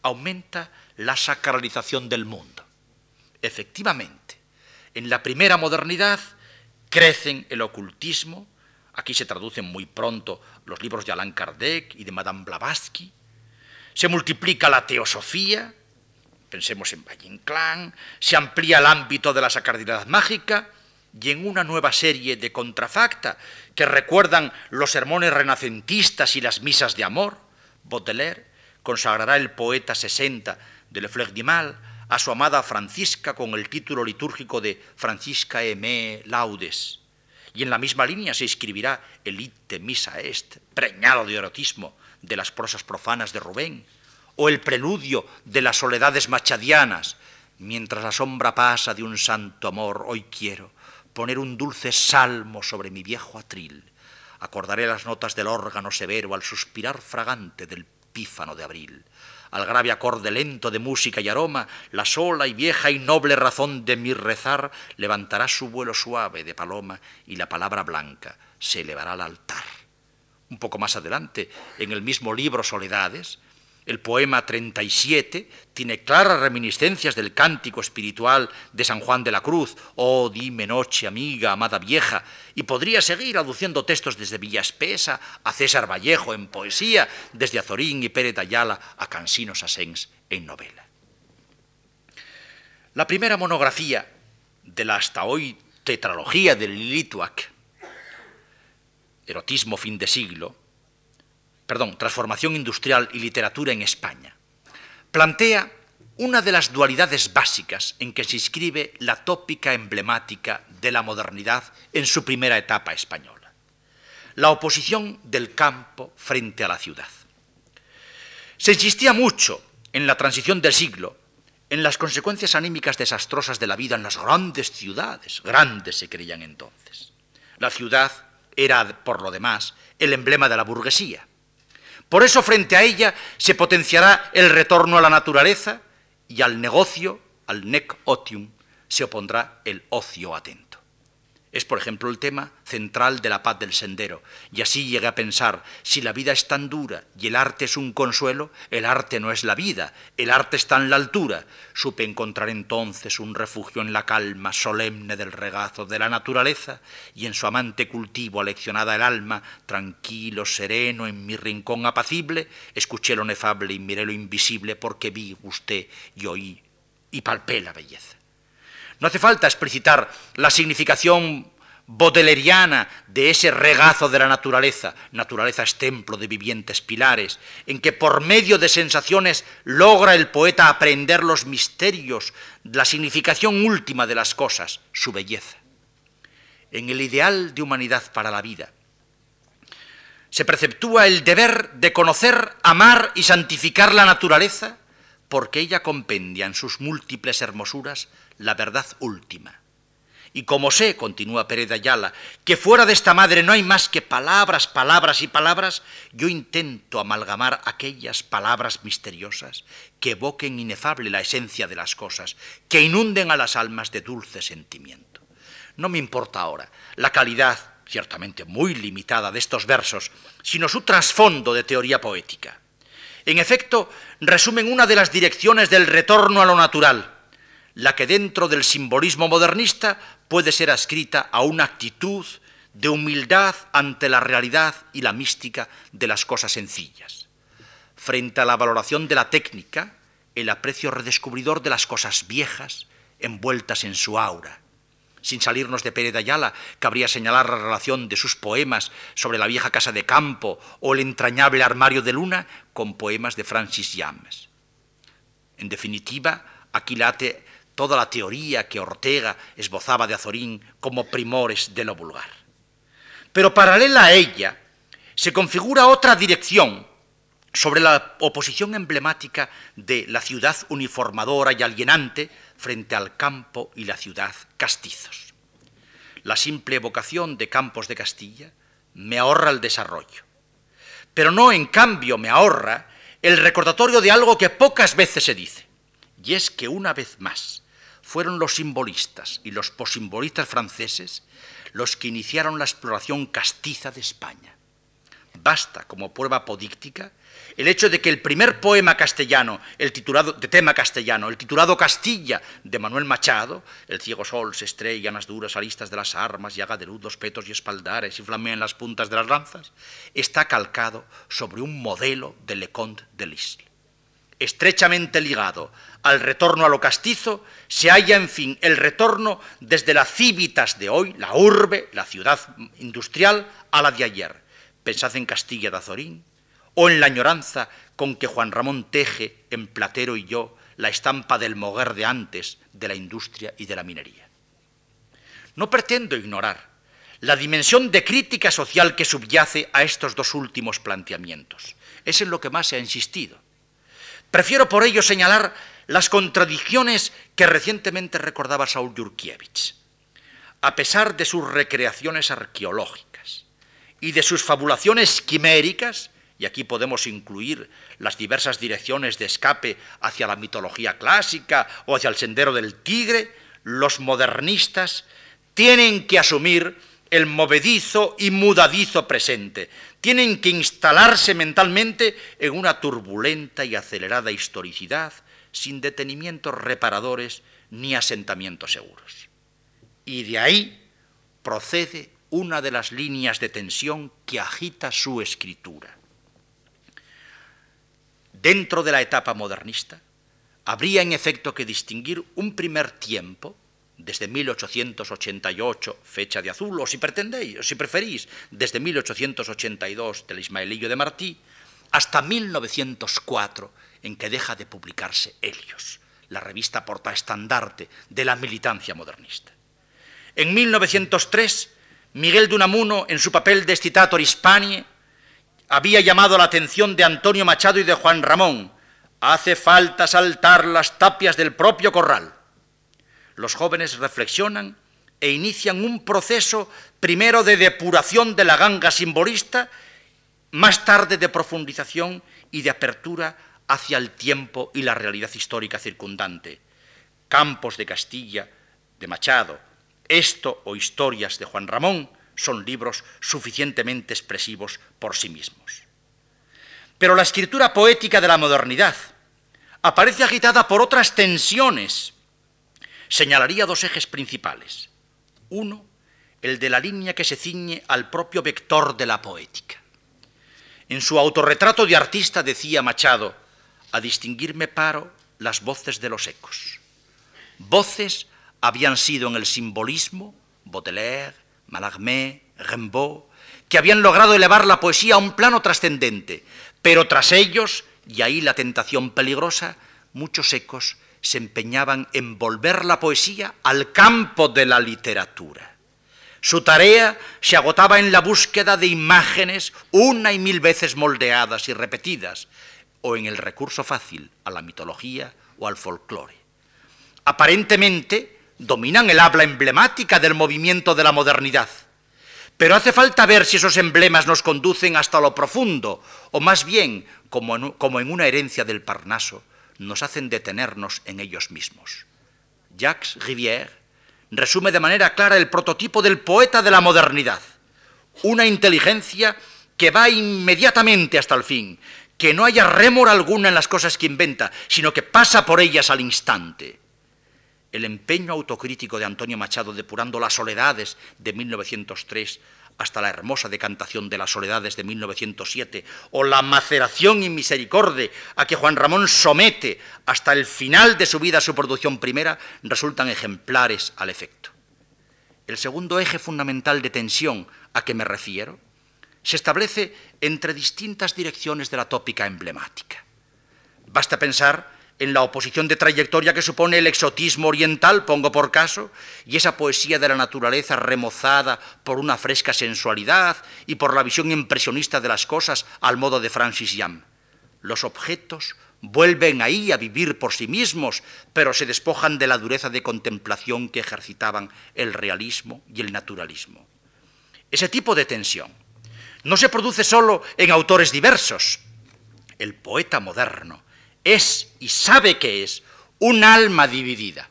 aumenta la sacralización del mundo. Efectivamente, en la primera modernidad crecen el ocultismo, aquí se traducen muy pronto los libros de Allan Kardec y de Madame Blavatsky, se multiplica la teosofía, pensemos en Valle Inclán, se amplía el ámbito de la sacralidad mágica y en una nueva serie de contrafacta que recuerdan los sermones renacentistas y las misas de amor, Baudelaire consagrará el poeta 60 de Le Fleur du Mal a su amada Francisca con el título litúrgico de Francisca Eme Laudes. Y en la misma línea se escribirá el Ite Misa Est, preñado de erotismo, de las prosas profanas de Rubén, o el preludio de las soledades machadianas, mientras la sombra pasa de un santo amor, hoy quiero poner un dulce salmo sobre mi viejo atril, acordaré las notas del órgano severo al suspirar fragante del pífano de abril, al grave acorde lento de música y aroma, la sola y vieja y noble razón de mi rezar levantará su vuelo suave de paloma y la palabra blanca se elevará al altar. Un poco más adelante, en el mismo libro Soledades, el poema 37 tiene claras reminiscencias del cántico espiritual de San Juan de la Cruz, Oh, dime noche, amiga, amada vieja, y podría seguir aduciendo textos desde Villaspesa a César Vallejo en poesía, desde Azorín y Pérez Ayala a Cansino Sassens en novela. La primera monografía de la hasta hoy tetralogía del Lilituac, Erotismo fin de siglo, perdón, Transformación Industrial y Literatura en España, plantea una de las dualidades básicas en que se inscribe la tópica emblemática de la modernidad en su primera etapa española, la oposición del campo frente a la ciudad. Se insistía mucho en la transición del siglo en las consecuencias anímicas desastrosas de la vida en las grandes ciudades, grandes se creían entonces. La ciudad era, por lo demás, el emblema de la burguesía. Por eso frente a ella se potenciará el retorno a la naturaleza y al negocio, al nec otium, se opondrá el ocio atento. Es, por ejemplo, el tema central de la paz del sendero. Y así llegué a pensar, si la vida es tan dura y el arte es un consuelo, el arte no es la vida, el arte está en la altura. Supe encontrar entonces un refugio en la calma solemne del regazo de la naturaleza y en su amante cultivo aleccionada el alma, tranquilo, sereno, en mi rincón apacible, escuché lo nefable y miré lo invisible porque vi, gusté y oí y palpé la belleza. No hace falta explicitar la significación bodeleriana de ese regazo de la naturaleza. Naturaleza es templo de vivientes pilares, en que por medio de sensaciones logra el poeta aprender los misterios, la significación última de las cosas, su belleza. En el ideal de humanidad para la vida, se preceptúa el deber de conocer, amar y santificar la naturaleza, porque ella compendia en sus múltiples hermosuras la verdad última. Y como sé, continúa Pérez Ayala, que fuera de esta madre no hay más que palabras, palabras y palabras, yo intento amalgamar aquellas palabras misteriosas que evoquen inefable la esencia de las cosas, que inunden a las almas de dulce sentimiento. No me importa ahora la calidad, ciertamente muy limitada, de estos versos, sino su trasfondo de teoría poética. En efecto, resumen una de las direcciones del retorno a lo natural, la que dentro del simbolismo modernista puede ser ascrita a una actitud de humildad ante la realidad y la mística de las cosas sencillas. Frente a la valoración de la técnica, el aprecio redescubridor de las cosas viejas envueltas en su aura. Sin salirnos de Pérez de Ayala, cabría señalar la relación de sus poemas sobre la vieja casa de campo o el entrañable armario de luna con poemas de Francis James. En definitiva, aquí late toda la teoría que Ortega esbozaba de Azorín como primores de lo vulgar. Pero paralela a ella se configura otra dirección sobre la oposición emblemática de la ciudad uniformadora y alienante frente al campo y la ciudad castizos. La simple evocación de Campos de Castilla me ahorra el desarrollo, pero no en cambio me ahorra el recordatorio de algo que pocas veces se dice, y es que una vez más fueron los simbolistas y los posimbolistas franceses los que iniciaron la exploración castiza de España. Basta como prueba podíctica el hecho de que el primer poema castellano, el titulado de tema castellano, el titulado Castilla de Manuel Machado, el ciego sol se estrella en las duras aristas de las armas y haga de luz los petos y espaldares y flamean las puntas de las lanzas, está calcado sobre un modelo de Leconte de Lisle estrechamente ligado al retorno a lo castizo, se halla, en fin, el retorno desde la civitas de hoy, la urbe, la ciudad industrial, a la de ayer. Pensad en Castilla de Azorín, o en la añoranza con que Juan Ramón teje en Platero y yo la estampa del moguer de antes de la industria y de la minería. No pretendo ignorar la dimensión de crítica social que subyace a estos dos últimos planteamientos. Es en lo que más se ha insistido. Prefiero por ello señalar las contradicciones que recientemente recordaba Saúl Yurkiewicz. A pesar de sus recreaciones arqueológicas y de sus fabulaciones quiméricas, y aquí podemos incluir las diversas direcciones de escape hacia la mitología clásica o hacia el sendero del tigre, los modernistas tienen que asumir el movedizo y mudadizo presente, tienen que instalarse mentalmente en una turbulenta y acelerada historicidad sin detenimientos reparadores ni asentamientos seguros. Y de ahí procede una de las líneas de tensión que agita su escritura. Dentro de la etapa modernista, habría en efecto que distinguir un primer tiempo desde 1888, fecha de azul, o si pretendéis, o si preferís, desde 1882 del Ismaelillo de Martí, hasta 1904, en que deja de publicarse Helios, la revista portaestandarte de la militancia modernista. En 1903, Miguel de Unamuno, en su papel de Citator Hispanie, había llamado la atención de Antonio Machado y de Juan Ramón Hace falta saltar las tapias del propio corral. Los jóvenes reflexionan e inician un proceso primero de depuración de la ganga simbolista, más tarde de profundización y de apertura hacia el tiempo y la realidad histórica circundante. Campos de Castilla, de Machado, Esto o Historias de Juan Ramón son libros suficientemente expresivos por sí mismos. Pero la escritura poética de la modernidad aparece agitada por otras tensiones. Señalaría dos ejes principales. Uno, el de la línea que se ciñe al propio vector de la poética. En su autorretrato de artista decía Machado, a distinguirme paro las voces de los ecos. Voces habían sido en el simbolismo Baudelaire, Mallarmé, Rimbaud, que habían logrado elevar la poesía a un plano trascendente, pero tras ellos, y ahí la tentación peligrosa, muchos ecos se empeñaban en volver la poesía al campo de la literatura. Su tarea se agotaba en la búsqueda de imágenes una y mil veces moldeadas y repetidas, o en el recurso fácil a la mitología o al folclore. Aparentemente dominan el habla emblemática del movimiento de la modernidad, pero hace falta ver si esos emblemas nos conducen hasta lo profundo, o más bien, como en, una herencia del Parnaso, nos hacen detenernos en ellos mismos. Jacques Rivière resume de manera clara el prototipo del poeta de la modernidad, una inteligencia que va inmediatamente hasta el fin, que no haya rémora alguna en las cosas que inventa, sino que pasa por ellas al instante. El empeño autocrítico de Antonio Machado depurando las soledades de 1903 hasta la hermosa decantación de las soledades de 1907, o la maceración y misericordia a que Juan Ramón somete hasta el final de su vida su producción primera, resultan ejemplares al efecto. El segundo eje fundamental de tensión a que me refiero se establece entre distintas direcciones de la tópica emblemática. Basta pensar en la oposición de trayectoria que supone el exotismo oriental, pongo por caso, y esa poesía de la naturaleza remozada por una fresca sensualidad y por la visión impresionista de las cosas al modo de Francis Yam. Los objetos vuelven ahí a vivir por sí mismos, pero se despojan de la dureza de contemplación que ejercitaban el realismo y el naturalismo. Ese tipo de tensión no se produce solo en autores diversos. El poeta moderno, es y sabe que es un alma dividida.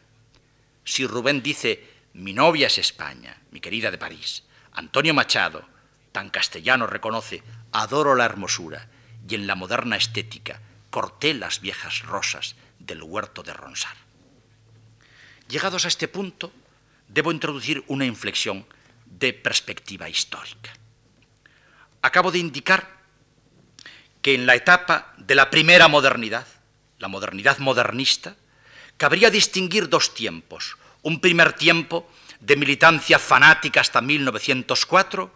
Si Rubén dice, mi novia es España, mi querida de París, Antonio Machado, tan castellano reconoce, adoro la hermosura, y en la moderna estética, corté las viejas rosas del huerto de Ronsar. Llegados a este punto, debo introducir una inflexión de perspectiva histórica. Acabo de indicar que en la etapa de la primera modernidad, la modernidad modernista, cabría distinguir dos tiempos. Un primer tiempo de militancia fanática hasta 1904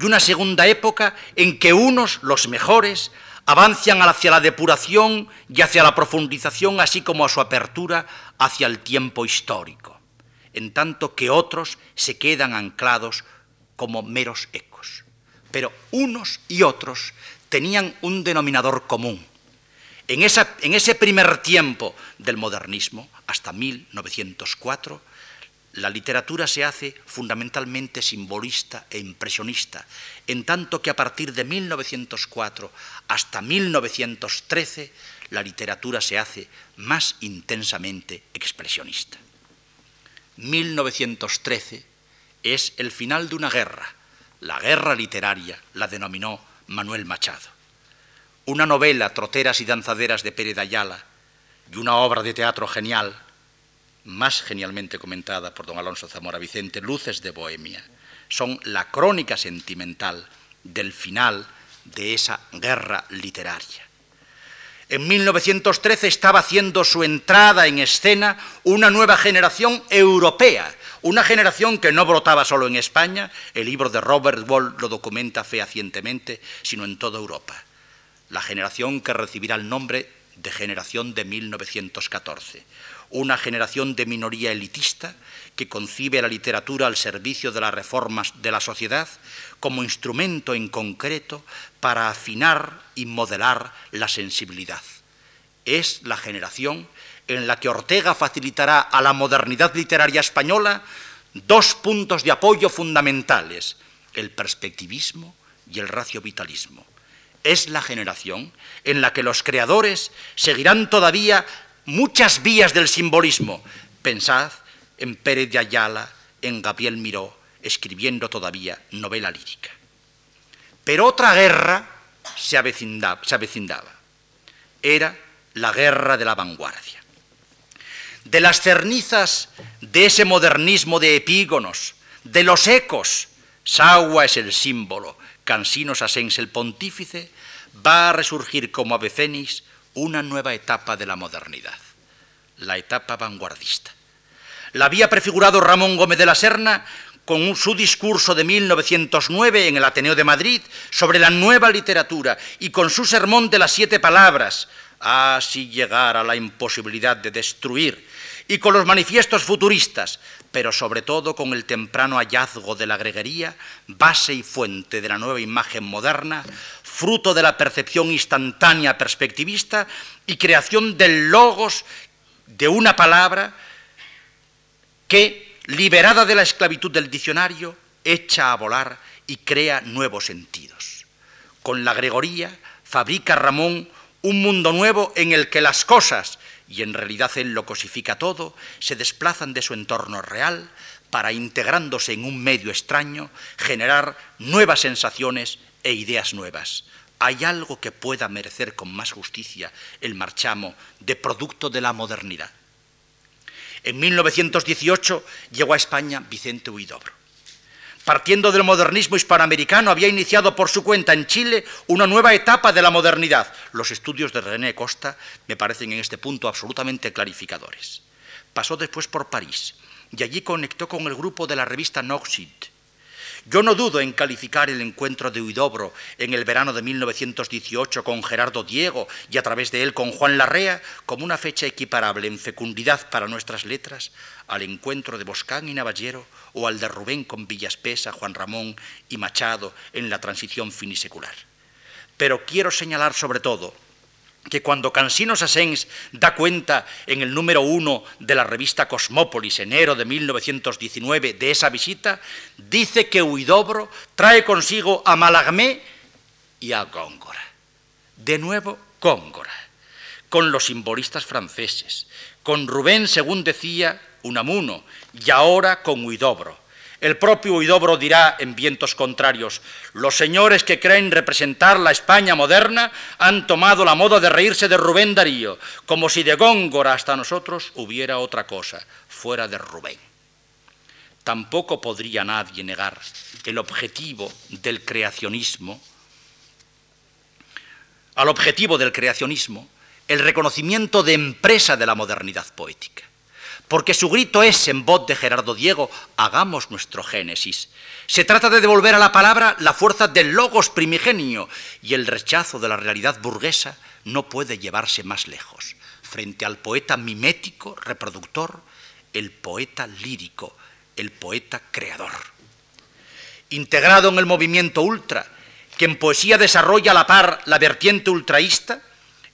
y una segunda época en que unos, los mejores, avanzan hacia la depuración y hacia la profundización, así como a su apertura hacia el tiempo histórico, en tanto que otros se quedan anclados como meros ecos. Pero unos y otros tenían un denominador común, en, ese primer tiempo del modernismo, hasta 1904, la literatura se hace fundamentalmente simbolista e impresionista, en tanto que a partir de 1904 hasta 1913 la literatura se hace más intensamente expresionista. 1913 es el final de una guerra, la guerra literaria la denominó Manuel Machado una novela, Troteras y Danzaderas de Pérez Ayala, y una obra de teatro genial, más genialmente comentada por don Alonso Zamora Vicente, Luces de Bohemia, son la crónica sentimental del final de esa guerra literaria. En 1913 estaba haciendo su entrada en escena una nueva generación europea, una generación que no brotaba solo en España, el libro de Robert Wall lo documenta fehacientemente, sino en toda Europa la generación que recibirá el nombre de generación de 1914, una generación de minoría elitista que concibe la literatura al servicio de las reformas de la sociedad como instrumento en concreto para afinar y modelar la sensibilidad. es la generación en la que Ortega facilitará a la modernidad literaria española dos puntos de apoyo fundamentales, el perspectivismo y el raciovitalismo. Es la generación en la que los creadores seguirán todavía muchas vías del simbolismo. Pensad en Pérez de Ayala, en Gabriel Miró, escribiendo todavía novela lírica. Pero otra guerra se avecindaba, se. Era la guerra de la vanguardia. De las cernizas de ese modernismo de epígonos, de los ecos, Sagua es el símbolo, Cansino Sassens el pontífice, va a resurgir como ave fénix una nueva etapa de la modernidad, la etapa vanguardista. La había prefigurado Ramón Gómez de la Serna con su discurso de 1909 en el Ateneo de Madrid sobre la nueva literatura y con su sermón de las siete palabras, así llegar a la imposibilidad de destruir, y con los manifiestos futuristas, pero sobre todo con el temprano hallazgo de la greguería, base y fuente de la nueva imagen moderna, fruto de la percepción instantánea perspectivista y creación del logos de una palabra que liberada de la esclavitud del diccionario, echa a volar y crea nuevos sentidos. Con la gregoría fabrica Ramón un mundo nuevo en el que las cosas, y en realidad él lo cosifica todo, se desplazan de su entorno real para, integrándose en un medio extraño, generar nuevas sensaciones e ideas nuevas. ¿Hay algo que pueda merecer con más justicia el marchamo de producto de la modernidad? En 1918 llegó a España Vicente Huidobro. Partiendo del modernismo hispanoamericano, había iniciado por su cuenta en Chile una nueva etapa de la modernidad. Los estudios de René Costa me parecen en este punto absolutamente clarificadores. Pasó después por París y allí conectó con el grupo de la revista Noxid, yo no dudo en calificar el encuentro de Huidobro en el verano de 1918 con Gerardo Diego y a través de él con Juan Larrea como una fecha equiparable en fecundidad para nuestras letras al encuentro de Boscán y Navallero o al de Rubén con Villaspesa, Juan Ramón y Machado en la transición finisecular. Pero quiero señalar sobre todo que cuando Cansino Sassens da cuenta en el número uno de la revista Cosmópolis, enero de 1919, de esa visita, dice que Huidobro trae consigo a Malagmé y a Góngora. De nuevo, Góngora, con los simbolistas franceses, con Rubén, según decía, Unamuno, y ahora con Huidobro el propio Huidobro dirá en vientos contrarios, los señores que creen representar la España moderna han tomado la moda de reírse de Rubén Darío, como si de Góngora hasta nosotros hubiera otra cosa, fuera de Rubén. Tampoco podría nadie negar el objetivo del creacionismo, al objetivo del creacionismo, el reconocimiento de empresa de la modernidad poética porque su grito es en voz de Gerardo Diego, hagamos nuestro génesis. Se trata de devolver a la palabra la fuerza del logos primigenio y el rechazo de la realidad burguesa no puede llevarse más lejos. Frente al poeta mimético, reproductor, el poeta lírico, el poeta creador. Integrado en el movimiento ultra, que en poesía desarrolla a la par la vertiente ultraísta,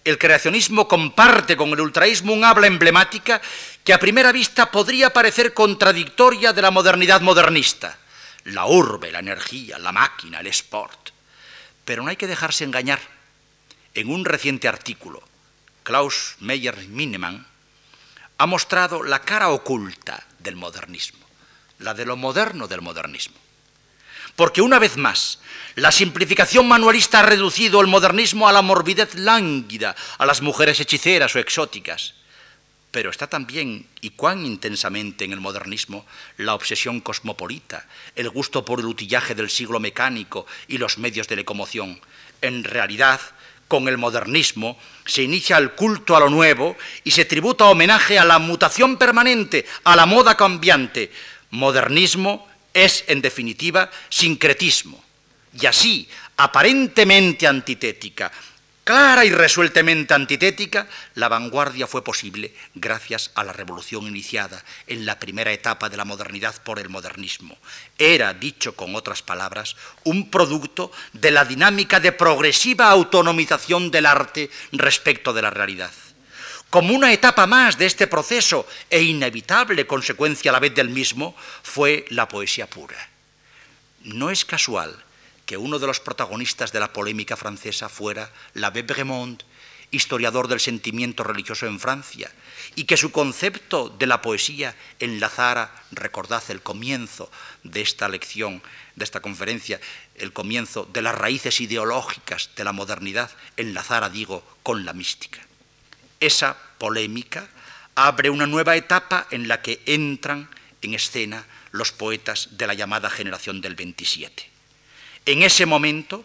el creacionismo comparte con el ultraísmo un habla emblemática que a primera vista podría parecer contradictoria de la modernidad modernista. La urbe, la energía, la máquina, el sport. Pero no hay que dejarse engañar. En un reciente artículo, Klaus Meyer-Minemann ha mostrado la cara oculta del modernismo, la de lo moderno del modernismo. Porque una vez más, la simplificación manualista ha reducido el modernismo a la morbidez lánguida, a las mujeres hechiceras o exóticas. Pero está también, y cuán intensamente en el modernismo, la obsesión cosmopolita, el gusto por el utillaje del siglo mecánico y los medios de locomoción. En realidad, con el modernismo se inicia el culto a lo nuevo y se tributa homenaje a la mutación permanente, a la moda cambiante. Modernismo es, en definitiva, sincretismo. Y así, aparentemente antitética, clara y resueltamente antitética, la vanguardia fue posible gracias a la revolución iniciada en la primera etapa de la modernidad por el modernismo. Era, dicho con otras palabras, un producto de la dinámica de progresiva autonomización del arte respecto de la realidad. como una etapa más de este proceso e inevitable consecuencia a la vez del mismo, fue la poesía pura. No es casual que uno de los protagonistas de la polémica francesa fuera l'abbé Bremont, historiador del sentimiento religioso en Francia, y que su concepto de la poesía enlazara, recordad el comienzo de esta lección, de esta conferencia, el comienzo de las raíces ideológicas de la modernidad, enlazara, digo, con la mística. Esa polémica abre una nueva etapa en la que entran en escena los poetas de la llamada generación del 27. En ese momento,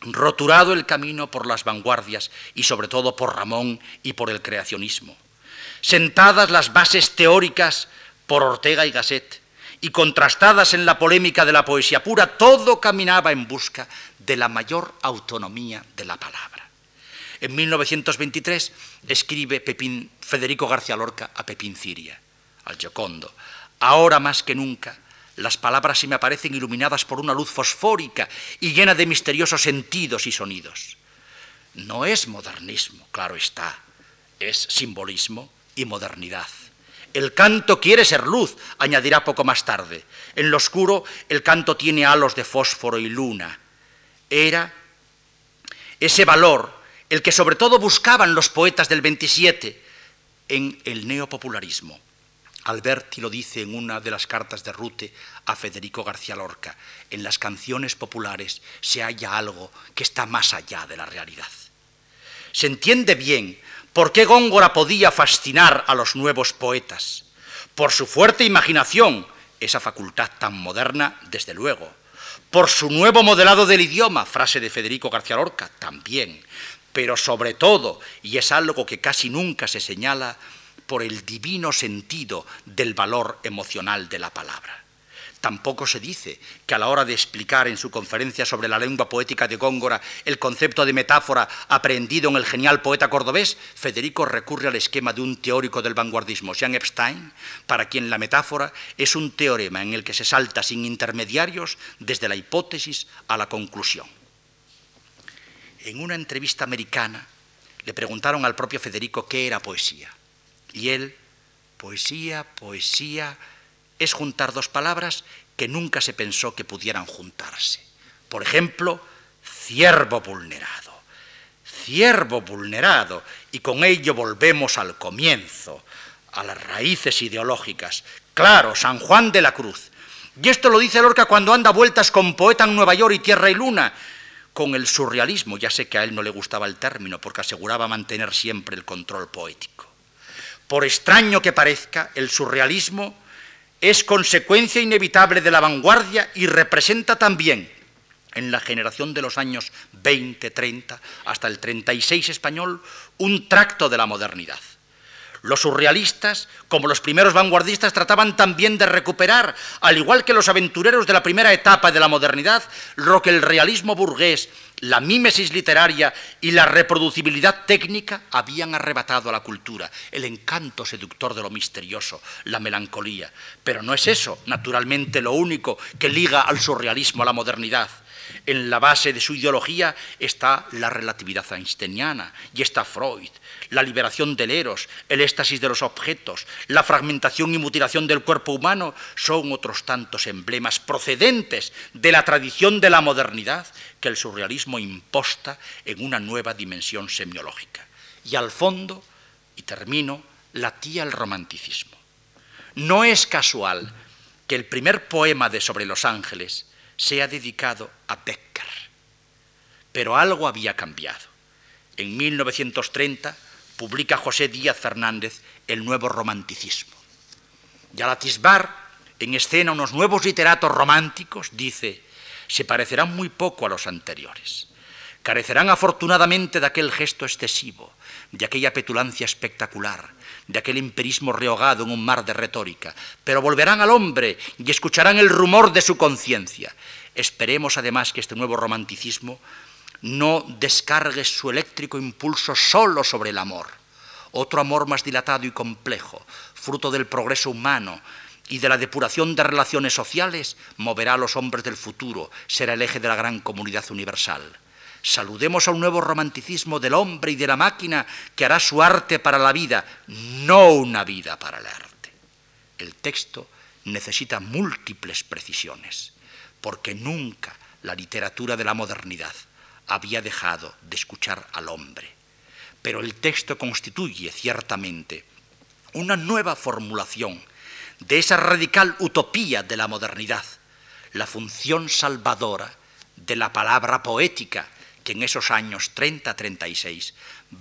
roturado el camino por las vanguardias y sobre todo por Ramón y por el creacionismo, sentadas las bases teóricas por Ortega y Gasset y contrastadas en la polémica de la poesía pura, todo caminaba en busca de la mayor autonomía de la palabra. En 1923 escribe Pepín, Federico García Lorca a Pepín Ciria, al Giocondo. Ahora más que nunca, las palabras se me aparecen iluminadas por una luz fosfórica y llena de misteriosos sentidos y sonidos. No es modernismo, claro está, es simbolismo y modernidad. El canto quiere ser luz, añadirá poco más tarde. En lo oscuro, el canto tiene halos de fósforo y luna. Era ese valor el que sobre todo buscaban los poetas del 27 en el neopopularismo. Alberti lo dice en una de las cartas de Rute a Federico García Lorca. En las canciones populares se halla algo que está más allá de la realidad. Se entiende bien por qué Góngora podía fascinar a los nuevos poetas. Por su fuerte imaginación, esa facultad tan moderna, desde luego. Por su nuevo modelado del idioma, frase de Federico García Lorca, también. Pero sobre todo, y es algo que casi nunca se señala, por el divino sentido del valor emocional de la palabra. Tampoco se dice que a la hora de explicar en su conferencia sobre la lengua poética de Góngora el concepto de metáfora aprendido en el genial poeta cordobés, Federico recurre al esquema de un teórico del vanguardismo, Jean Epstein, para quien la metáfora es un teorema en el que se salta sin intermediarios desde la hipótesis a la conclusión. En una entrevista americana le preguntaron al propio Federico qué era poesía. Y él, poesía, poesía, es juntar dos palabras que nunca se pensó que pudieran juntarse. Por ejemplo, ciervo vulnerado. Ciervo vulnerado. Y con ello volvemos al comienzo, a las raíces ideológicas. Claro, San Juan de la Cruz. Y esto lo dice Lorca cuando anda vueltas con poeta en Nueva York y Tierra y Luna, con el surrealismo. Ya sé que a él no le gustaba el término porque aseguraba mantener siempre el control poético. Por extraño que parezca, el surrealismo es consecuencia inevitable de la vanguardia y representa también en la generación de los años 20, 30, hasta el 36 español, un tracto de la modernidad. Los surrealistas, como los primeros vanguardistas, trataban también de recuperar, al igual que los aventureros de la primera etapa de la modernidad, lo que el realismo burgués, la mímesis literaria y la reproducibilidad técnica habían arrebatado a la cultura, el encanto seductor de lo misterioso, la melancolía. Pero no es eso, naturalmente, lo único que liga al surrealismo a la modernidad. En la base de su ideología está la relatividad einsteiniana y está Freud, la liberación del eros, el éxtasis de los objetos, la fragmentación y mutilación del cuerpo humano son otros tantos emblemas procedentes de la tradición de la modernidad que el surrealismo imposta en una nueva dimensión semiológica. Y al fondo, y termino, latía el romanticismo. No es casual que el primer poema de Sobre los Ángeles sea dedicado a Becker. Pero algo había cambiado. En 1930 publica José Díaz Fernández el nuevo romanticismo. Y al atisbar en escena unos nuevos literatos románticos, dice, se parecerán muy poco a los anteriores. Carecerán afortunadamente de aquel gesto excesivo, de aquella petulancia espectacular, de aquel imperismo rehogado en un mar de retórica, pero volverán al hombre y escucharán el rumor de su conciencia. Esperemos además que este nuevo romanticismo no descargue su eléctrico impulso solo sobre el amor, otro amor más dilatado y complejo, fruto del progreso humano y de la depuración de relaciones sociales, moverá a los hombres del futuro, será el eje de la gran comunidad universal. Saludemos a un nuevo romanticismo del hombre y de la máquina que hará su arte para la vida, no una vida para el arte. El texto necesita múltiples precisiones, porque nunca la literatura de la modernidad había dejado de escuchar al hombre. Pero el texto constituye ciertamente una nueva formulación de esa radical utopía de la modernidad, la función salvadora de la palabra poética que en esos años 30-36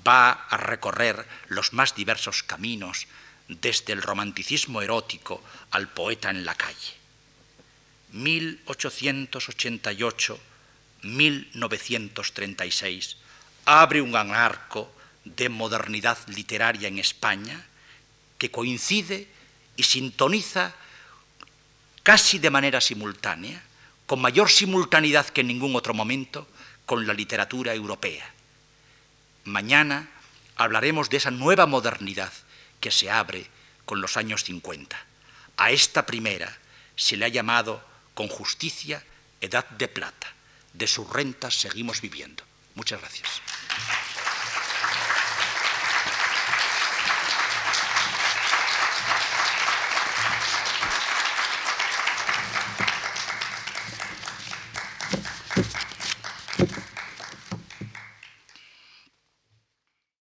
va a recorrer los más diversos caminos desde el romanticismo erótico al poeta en la calle. 1888-1936 abre un arco de modernidad literaria en España que coincide y sintoniza casi de manera simultánea, con mayor simultaneidad que en ningún otro momento, con la literatura europea. Mañana hablaremos de esa nueva modernidad que se abre con los años 50. A esta primera se le ha llamado con justicia edad de plata. De sus rentas seguimos viviendo. Muchas gracias.